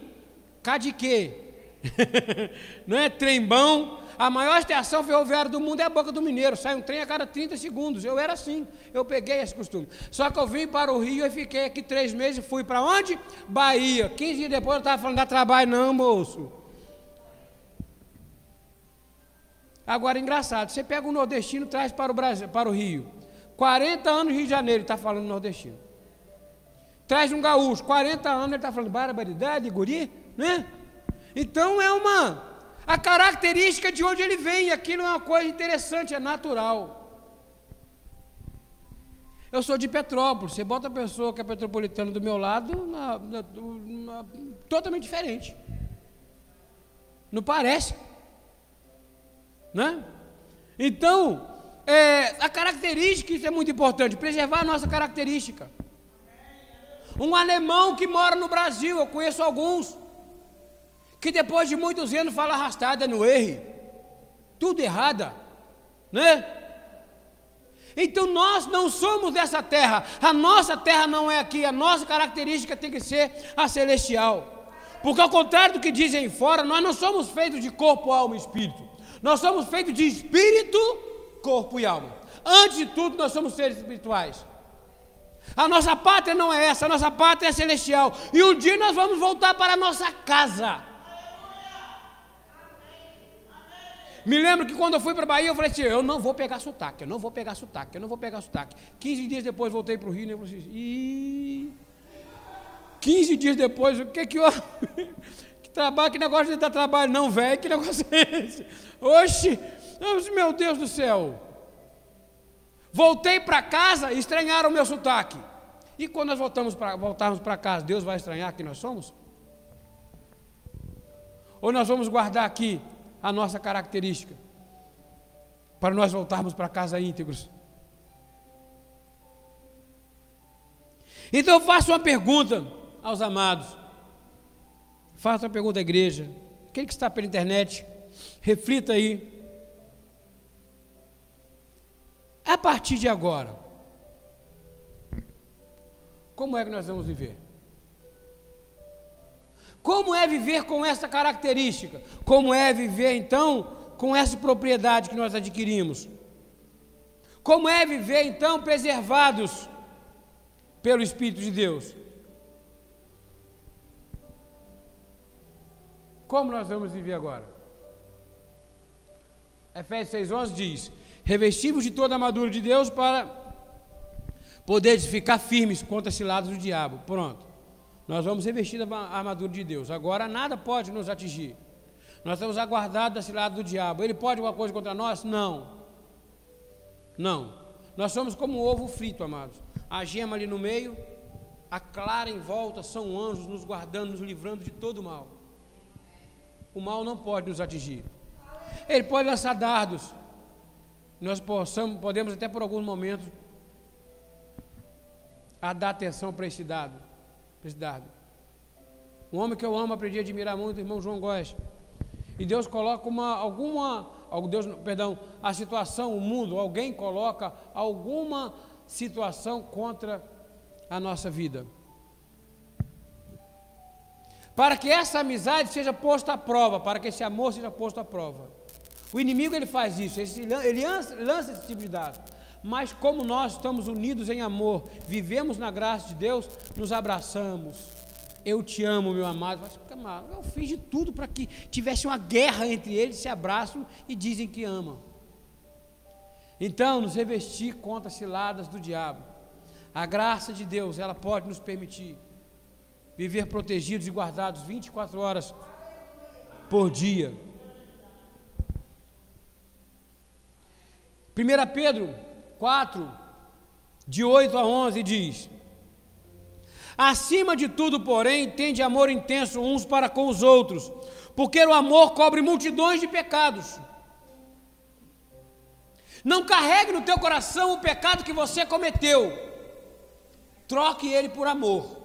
cá de quê? Não é trembão. A maior estação ferroviária do mundo é a Boca do Mineiro. Sai um trem a cada 30 segundos. Eu era assim. Eu peguei esse costume. Só que eu vim para o Rio e fiquei aqui três meses. Fui para onde? Bahia. 15 dias depois eu estava falando, dá trabalho não, moço. Agora, engraçado. Você pega um nordestino traz para o, Brasil, para o Rio. 40 anos no Rio de Janeiro, está falando nordestino. Traz um gaúcho, 40 anos, ele está falando barbaridade, guri, né? Então é uma a característica de onde ele vem, aquilo é uma coisa interessante, é natural. Eu sou de Petrópolis, você bota a pessoa que é petropolitana do meu lado, na, na, na, totalmente diferente. Não parece? Né? Então, é, a característica, isso é muito importante, preservar a nossa característica. Um alemão que mora no Brasil, eu conheço alguns, que depois de muitos anos fala arrastada no erro, tudo errada, né? Então nós não somos dessa terra, a nossa terra não é aqui, a nossa característica tem que ser a celestial. Porque ao contrário do que dizem fora, nós não somos feitos de corpo, alma e espírito. Nós somos feitos de espírito, corpo e alma. Antes de tudo, nós somos seres espirituais. A nossa pátria não é essa, a nossa pátria é celestial. E um dia nós vamos voltar para a nossa casa. Me lembro que quando eu fui para a Bahia, eu falei assim: eu não vou pegar sotaque, eu não vou pegar sotaque, eu não vou pegar sotaque. 15 dias depois voltei para o Rio e eu falei assim: Ih, 15 dias depois, o que que eu. que trabalho, que negócio de dar trabalho, não, velho, que negócio é esse? Oxe, meu Deus do céu. Voltei para casa e estranharam o meu sotaque. E quando nós voltamos pra, voltarmos para casa, Deus vai estranhar quem nós somos? Ou nós vamos guardar aqui a nossa característica, para nós voltarmos para casa íntegros. Então eu faço uma pergunta aos amados, faço uma pergunta à igreja, aquele que está pela internet, reflita aí. A partir de agora, como é que nós vamos viver? Como é viver com essa característica? Como é viver então com essa propriedade que nós adquirimos? Como é viver então preservados pelo Espírito de Deus? Como nós vamos viver agora? Efésios 6,11 diz: Revestimos de toda a armadura de Deus para poderes ficar firmes contra as ciladas do diabo. Pronto. Nós vamos revestir a armadura de Deus. Agora nada pode nos atingir. Nós estamos aguardados da cilada do diabo. Ele pode alguma coisa contra nós? Não. Não. Nós somos como um ovo frito, amados. A gema ali no meio, a clara em volta, são anjos nos guardando, nos livrando de todo o mal. O mal não pode nos atingir. Ele pode lançar dardos. Nós possamos, podemos até por alguns momentos a dar atenção para esse dado esse dardo. Um homem que eu amo, aprendi a admirar muito, o irmão João Góes. E Deus coloca uma, alguma, Deus, perdão, a situação, o mundo, alguém coloca alguma situação contra a nossa vida. Para que essa amizade seja posta à prova, para que esse amor seja posto à prova. O inimigo ele faz isso, ele lança esse tipo de dado. Mas como nós estamos unidos em amor, vivemos na graça de Deus, nos abraçamos. Eu te amo, meu amado. Mas, eu fiz de tudo para que tivesse uma guerra entre eles, se abraçam e dizem que amam. Então, nos revestir contra as ciladas do diabo. A graça de Deus, ela pode nos permitir viver protegidos e guardados 24 horas por dia. 1 Pedro 4, de 8 a 11 diz: Acima de tudo, porém, tende amor intenso uns para com os outros, porque o amor cobre multidões de pecados. Não carregue no teu coração o pecado que você cometeu. Troque ele por amor.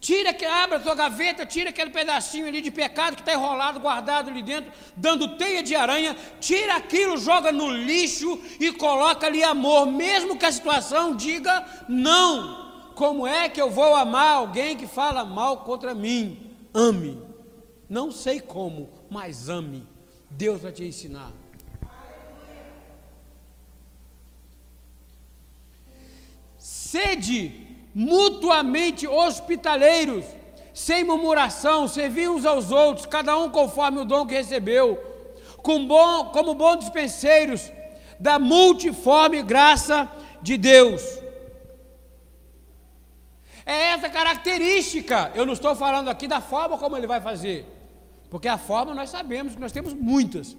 Tira, abre a tua gaveta, tira aquele pedacinho ali de pecado que está enrolado, guardado ali dentro, dando teia de aranha, tira aquilo, joga no lixo e coloca ali amor, mesmo que a situação diga não. Como é que eu vou amar alguém que fala mal contra mim? Ame. Não sei como, mas ame. Deus vai te ensinar. Sede mutuamente hospitaleiros, sem murmuração, servir uns aos outros, cada um conforme o dom que recebeu, com bom, como bons dispenseiros da multiforme graça de Deus. É essa característica. Eu não estou falando aqui da forma como ele vai fazer, porque a forma nós sabemos que nós temos muitas.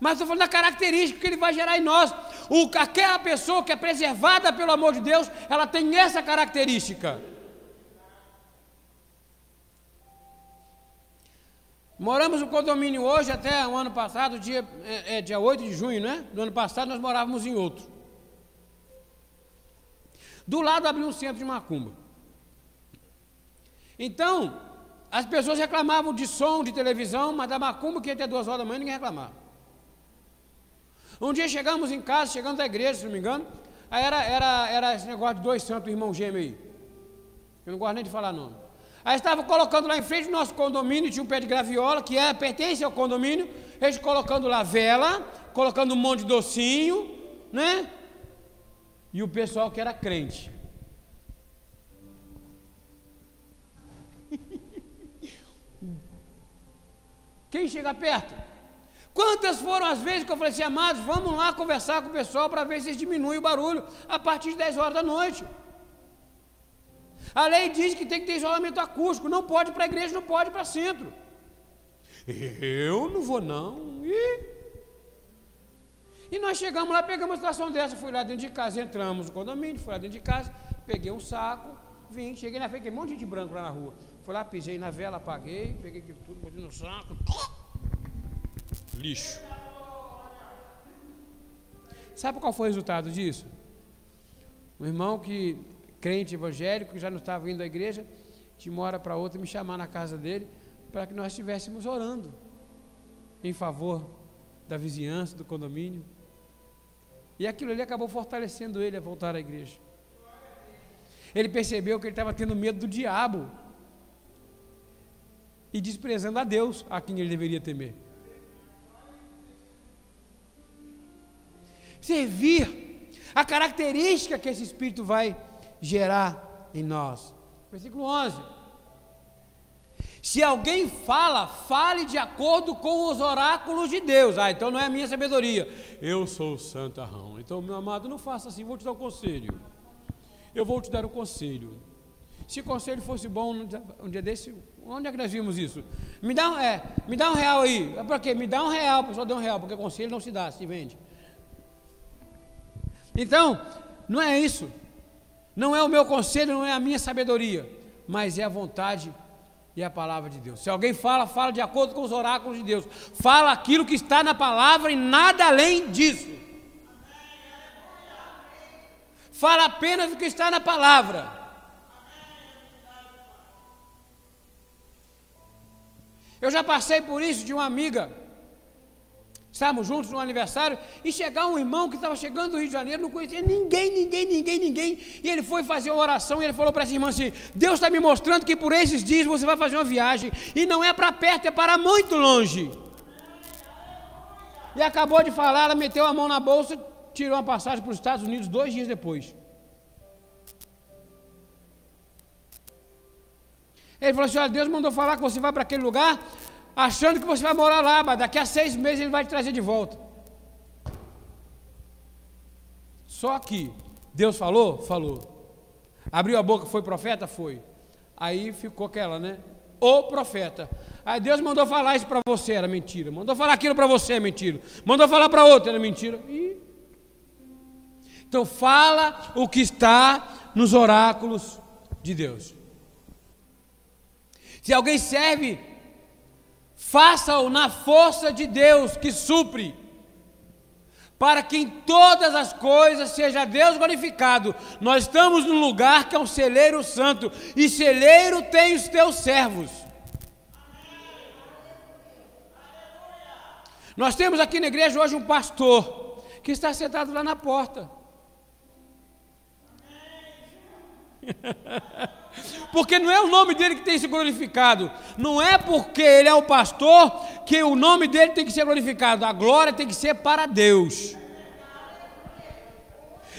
Mas estou falando da característica que ele vai gerar em nós. O, aquela pessoa que é preservada pelo amor de Deus, ela tem essa característica. Moramos no condomínio hoje, até o ano passado, dia, é, é, dia 8 de junho, né? Do ano passado nós morávamos em outro. Do lado abriu um centro de macumba. Então, as pessoas reclamavam de som, de televisão, mas da macumba que ia até duas horas da manhã ninguém reclamava. Um dia chegamos em casa, chegamos da igreja, se não me engano, aí era, era, era esse negócio de dois santos irmão gêmeo aí. Eu não gosto nem de falar nome. Aí estava colocando lá em frente do nosso condomínio, tinha um pé de graviola, que é, pertence ao condomínio, eles colocando lá vela, colocando um monte de docinho, né? E o pessoal que era crente. Quem chega perto? Quantas foram as vezes que eu falei assim, amados, vamos lá conversar com o pessoal para ver se eles diminuem o barulho a partir de 10 horas da noite. A lei diz que tem que ter isolamento acústico, não pode para a igreja, não pode para centro. Eu não vou não. E, e nós chegamos lá, pegamos uma situação dessa, fui lá dentro de casa, entramos no condomínio, fui lá dentro de casa, peguei um saco, vim, cheguei na frente, um monte de branco lá na rua. Fui lá, pisei na vela, apaguei, peguei tudo, botei no saco lixo. Sabe qual foi o resultado disso? Um irmão que, crente evangélico, que já não estava indo à igreja, de uma hora para outra me chamar na casa dele para que nós estivéssemos orando em favor da vizinhança, do condomínio. E aquilo ali acabou fortalecendo ele a voltar à igreja. Ele percebeu que ele estava tendo medo do diabo e desprezando a Deus, a quem ele deveria temer. Servir, a característica que esse Espírito vai gerar em nós. Versículo 11. Se alguém fala, fale de acordo com os oráculos de Deus. Ah, então não é a minha sabedoria. Eu sou santarrão. Então, meu amado, não faça assim, vou te dar um conselho. Eu vou te dar um conselho. Se o conselho fosse bom um dia desse, onde é que nós vimos isso? Me dá um, é, me dá um real aí. É para quê? Me dá um real, pessoal dá um real, porque conselho não se dá, se vende. Então, não é isso. Não é o meu conselho, não é a minha sabedoria, mas é a vontade e a palavra de Deus. Se alguém fala, fala de acordo com os oráculos de Deus. Fala aquilo que está na palavra e nada além disso. Fala apenas o que está na palavra. Eu já passei por isso de uma amiga Estávamos juntos no aniversário e chegar um irmão que estava chegando do Rio de Janeiro, não conhecia ninguém, ninguém, ninguém, ninguém. E ele foi fazer uma oração e ele falou para essa irmã assim: Deus está me mostrando que por esses dias você vai fazer uma viagem. E não é para perto, é para muito longe. E acabou de falar, ela meteu a mão na bolsa, tirou uma passagem para os Estados Unidos dois dias depois. Ele falou assim: Olha, Deus mandou falar que você vai para aquele lugar, achando que você vai morar lá, mas daqui a seis meses ele vai te trazer de volta. Só que Deus falou? Falou. Abriu a boca, foi profeta? Foi. Aí ficou aquela, né? O profeta. Aí Deus mandou falar isso para você, era mentira. Mandou falar aquilo para você, é mentira. Mandou falar para outro, era mentira. E... Então fala o que está nos oráculos de Deus. Se alguém serve, faça-o na força de Deus que supre, para que em todas as coisas seja Deus glorificado. Nós estamos num lugar que é um celeiro santo, e celeiro tem os teus servos. Nós temos aqui na igreja hoje um pastor que está sentado lá na porta. Porque não é o nome dele que tem ser glorificado. Não é porque ele é o pastor que o nome dele tem que ser glorificado. A glória tem que ser para Deus.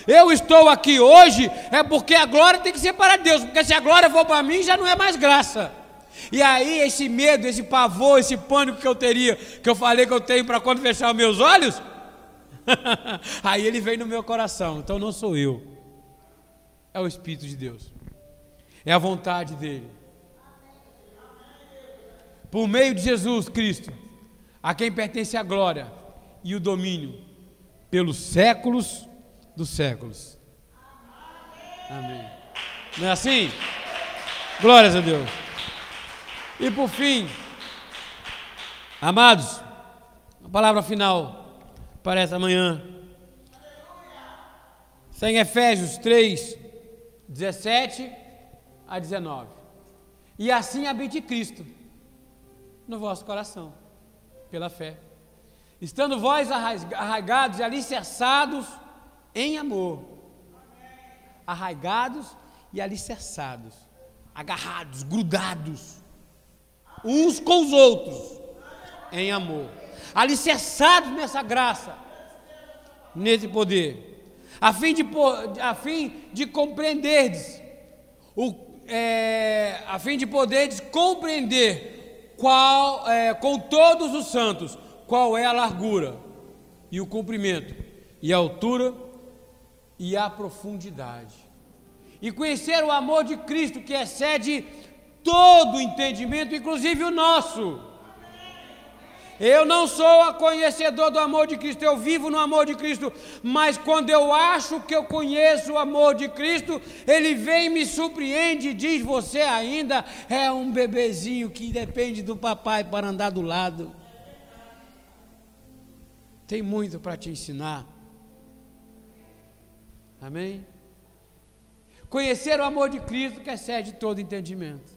Eu estou aqui hoje é porque a glória tem que ser para Deus. Porque se a glória for para mim, já não é mais graça. E aí, esse medo, esse pavor, esse pânico que eu teria, que eu falei que eu tenho para quando fechar os meus olhos, aí ele vem no meu coração. Então não sou eu, é o Espírito de Deus. É a vontade dele. Por meio de Jesus Cristo, a quem pertence a glória e o domínio pelos séculos dos séculos. Amém. Não é assim? Glórias a Deus. E por fim, amados, a palavra final para essa manhã. Está em Efésios 3, 17 a 19. E assim habite Cristo no vosso coração, pela fé. Estando vós arraigados e alicerçados em amor. Arraigados e alicerçados. Agarrados, grudados. Uns com os outros. Em amor. Alicerçados nessa graça. Nesse poder. A fim de, a fim de compreenderdes o é, a fim de poderes compreender qual, é, com todos os santos, qual é a largura e o comprimento e a altura e a profundidade. E conhecer o amor de Cristo que excede todo entendimento, inclusive o nosso eu não sou a conhecedor do amor de Cristo, eu vivo no amor de Cristo, mas quando eu acho que eu conheço o amor de Cristo, ele vem e me surpreende e diz: Você ainda é um bebezinho que depende do papai para andar do lado. Tem muito para te ensinar. Amém? Conhecer o amor de Cristo que excede todo entendimento.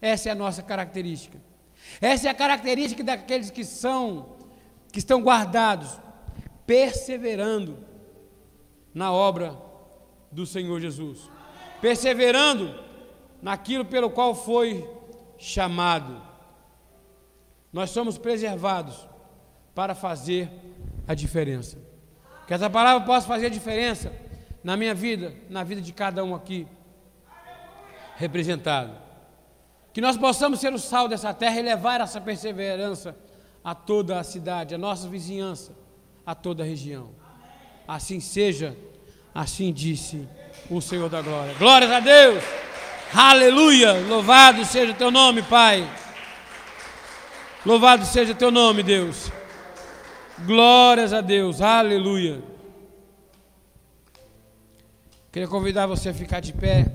Essa é a nossa característica. Essa é a característica daqueles que são, que estão guardados, perseverando na obra do Senhor Jesus, perseverando naquilo pelo qual foi chamado. Nós somos preservados para fazer a diferença. Que essa palavra possa fazer a diferença na minha vida, na vida de cada um aqui representado. Que nós possamos ser o sal dessa terra e levar essa perseverança a toda a cidade, a nossa vizinhança, a toda a região. Assim seja, assim disse o Senhor da glória. Glórias a Deus! Aleluia! Louvado seja o teu nome, Pai. Louvado seja o teu nome, Deus. Glórias a Deus. Aleluia. Queria convidar você a ficar de pé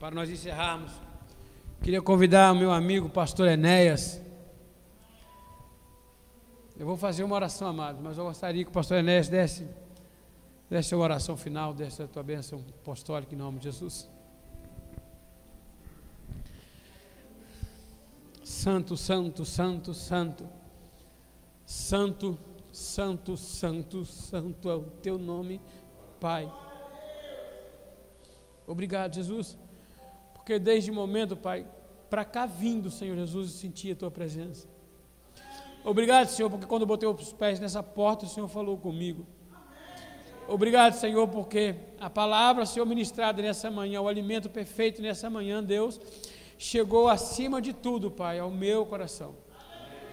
para nós encerrarmos. Queria convidar o meu amigo pastor Enéas. Eu vou fazer uma oração, amado, mas eu gostaria que o pastor Enéas desse, desse uma oração final, desse a tua bênção apostólica em nome de Jesus. Santo, santo, santo, santo. Santo, santo, santo, santo é o teu nome, Pai. Obrigado, Jesus. Porque desde o momento, Pai, para cá vindo, Senhor Jesus, eu senti a tua presença. Obrigado, Senhor, porque quando eu botei os pés nessa porta, o Senhor falou comigo. Obrigado, Senhor, porque a palavra, Senhor, ministrada nessa manhã, o alimento perfeito nessa manhã, Deus, chegou acima de tudo, Pai, ao meu coração.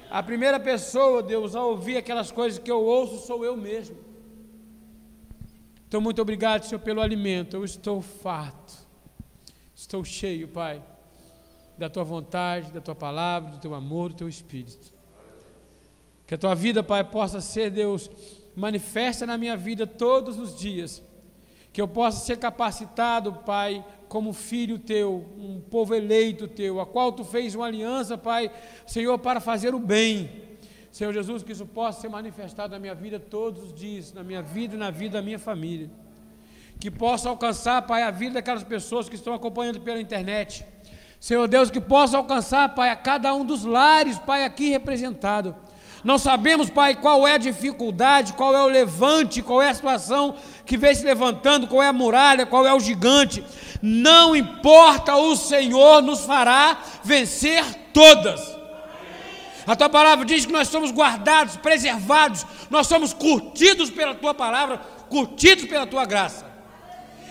A primeira pessoa, Deus, a ouvir aquelas coisas que eu ouço, sou eu mesmo. Então, muito obrigado, Senhor, pelo alimento. Eu estou farto, estou cheio, Pai, da tua vontade, da tua palavra, do teu amor, do teu espírito. Que a tua vida, Pai, possa ser, Deus, manifesta na minha vida todos os dias. Que eu possa ser capacitado, Pai, como filho teu, um povo eleito teu, a qual tu fez uma aliança, Pai, Senhor, para fazer o bem. Senhor Jesus, que isso possa ser manifestado na minha vida todos os dias, na minha vida e na vida da minha família. Que possa alcançar, Pai, a vida daquelas pessoas que estão acompanhando pela internet. Senhor Deus, que possa alcançar, Pai, a cada um dos lares, Pai, aqui representado. Não sabemos, Pai, qual é a dificuldade, qual é o levante, qual é a situação que vem se levantando, qual é a muralha, qual é o gigante. Não importa, o Senhor nos fará vencer todas. A tua palavra diz que nós somos guardados, preservados, nós somos curtidos pela tua palavra, curtidos pela tua graça.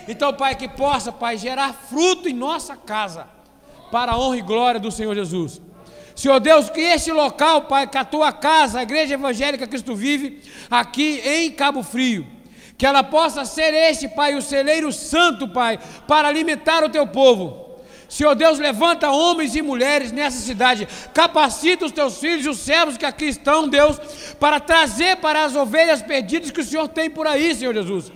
Então, Pai, que possa, Pai, gerar fruto em nossa casa, para a honra e glória do Senhor Jesus. Senhor Deus, que este local, Pai, que a tua casa, a Igreja Evangélica Cristo vive, aqui em Cabo Frio, que ela possa ser este, Pai, o celeiro santo, Pai, para alimentar o teu povo. Senhor Deus, levanta homens e mulheres nessa cidade, capacita os teus filhos e os servos que aqui estão, Deus, para trazer para as ovelhas perdidas que o Senhor tem por aí, Senhor Jesus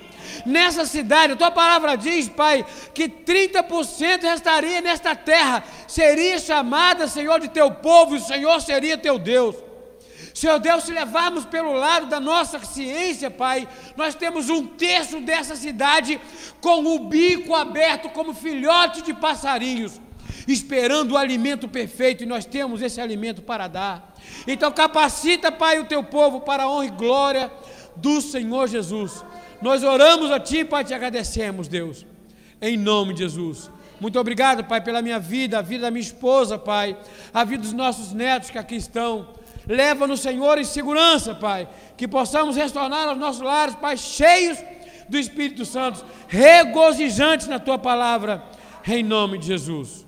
nessa cidade. A tua palavra diz, Pai, que 30% restaria nesta terra, seria chamada, Senhor, de teu povo, e o Senhor seria teu Deus. Senhor Deus, se levarmos pelo lado da nossa ciência, Pai, nós temos um terço dessa cidade com o bico aberto, como filhote de passarinhos, esperando o alimento perfeito, e nós temos esse alimento para dar. Então, capacita, Pai, o teu povo para a honra e glória do Senhor Jesus. Nós oramos a Ti, Pai, te agradecemos, Deus, em nome de Jesus. Muito obrigado, Pai, pela minha vida, a vida da minha esposa, Pai, a vida dos nossos netos que aqui estão. Leva-nos, Senhor, em segurança, Pai, que possamos retornar aos nossos lares, Pai, cheios do Espírito Santo, regozijantes na Tua palavra, em nome de Jesus.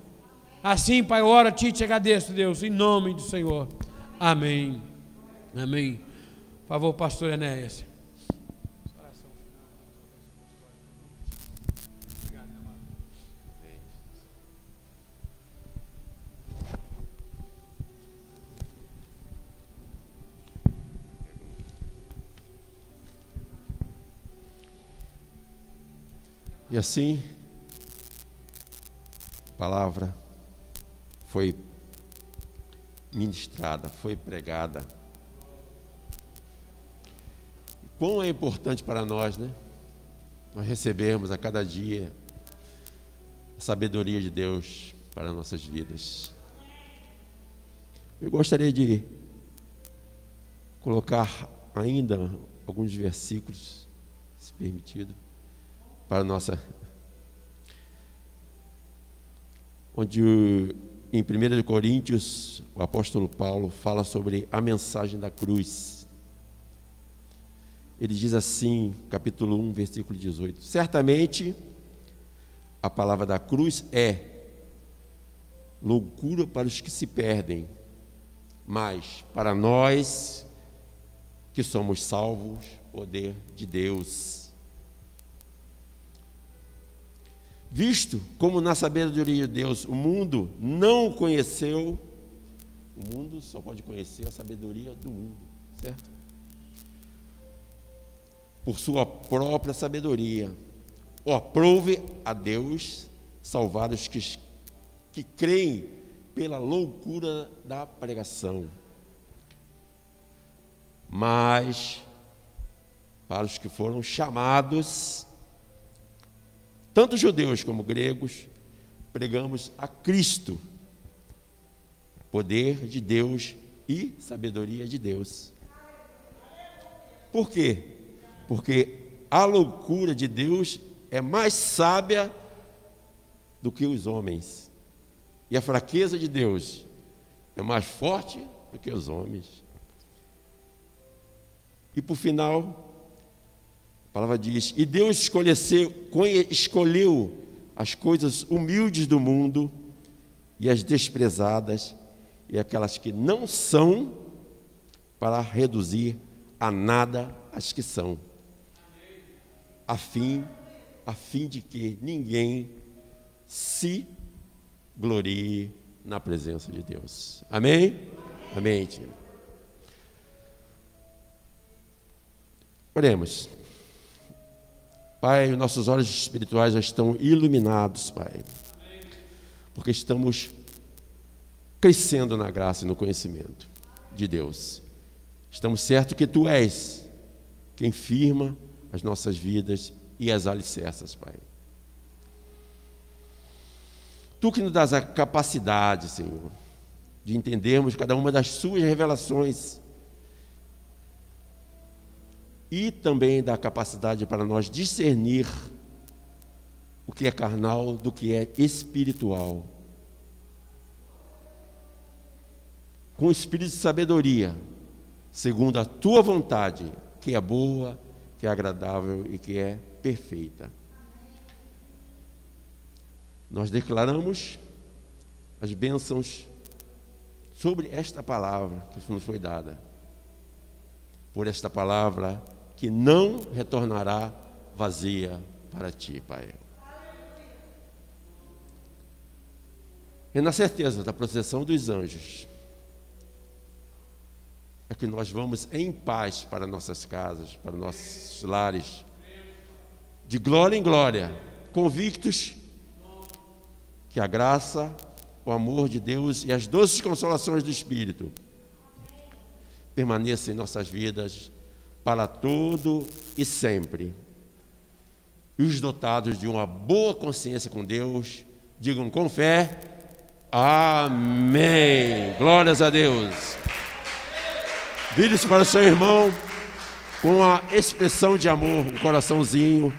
Assim, Pai, ora a Ti e te agradeço, Deus, em nome do Senhor. Amém. Amém. Por favor, pastor Enéas. E assim, a palavra foi ministrada, foi pregada. Quão é importante para nós, né? Nós recebemos a cada dia a sabedoria de Deus para nossas vidas. Eu gostaria de colocar ainda alguns versículos, se permitido para nossa. Onde em 1 Coríntios o apóstolo Paulo fala sobre a mensagem da cruz. Ele diz assim, capítulo 1, versículo 18: Certamente a palavra da cruz é loucura para os que se perdem, mas para nós que somos salvos, poder de Deus. Visto como na sabedoria de Deus o mundo não conheceu, o mundo só pode conhecer a sabedoria do mundo, certo? Por sua própria sabedoria. Ou aprove a Deus salvar os que, que creem pela loucura da pregação. Mas para os que foram chamados, tanto judeus como gregos, pregamos a Cristo. poder de Deus e sabedoria de Deus. Por quê? Porque a loucura de Deus é mais sábia do que os homens. E a fraqueza de Deus é mais forte do que os homens. E por final, a palavra diz: E Deus escolheu, escolheu as coisas humildes do mundo e as desprezadas e aquelas que não são para reduzir a nada as que são, a fim, a fim de que ninguém se glorie na presença de Deus. Amém? Amém, tio. Oremos. Pai, nossos olhos espirituais já estão iluminados, Pai, porque estamos crescendo na graça e no conhecimento de Deus. Estamos certos que Tu és quem firma as nossas vidas e as alicerças, Pai. Tu que nos dás a capacidade, Senhor, de entendermos cada uma das Suas revelações e também da capacidade para nós discernir o que é carnal do que é espiritual. com espírito de sabedoria, segundo a tua vontade, que é boa, que é agradável e que é perfeita. Nós declaramos as bênçãos sobre esta palavra que nos foi dada. Por esta palavra que não retornará vazia para ti, Pai. E na certeza da proteção dos anjos, é que nós vamos em paz para nossas casas, para nossos lares, de glória em glória, convictos que a graça, o amor de Deus e as doces consolações do Espírito permaneçam em nossas vidas para todo e sempre. E os dotados de uma boa consciência com Deus, digam com fé: Amém. Glórias a Deus. Vire-se para o seu irmão com a expressão de amor, um coraçãozinho.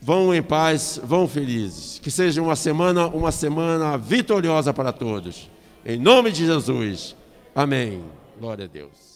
Vão em paz, vão felizes. Que seja uma semana, uma semana vitoriosa para todos. Em nome de Jesus. Amém. Glória a Deus.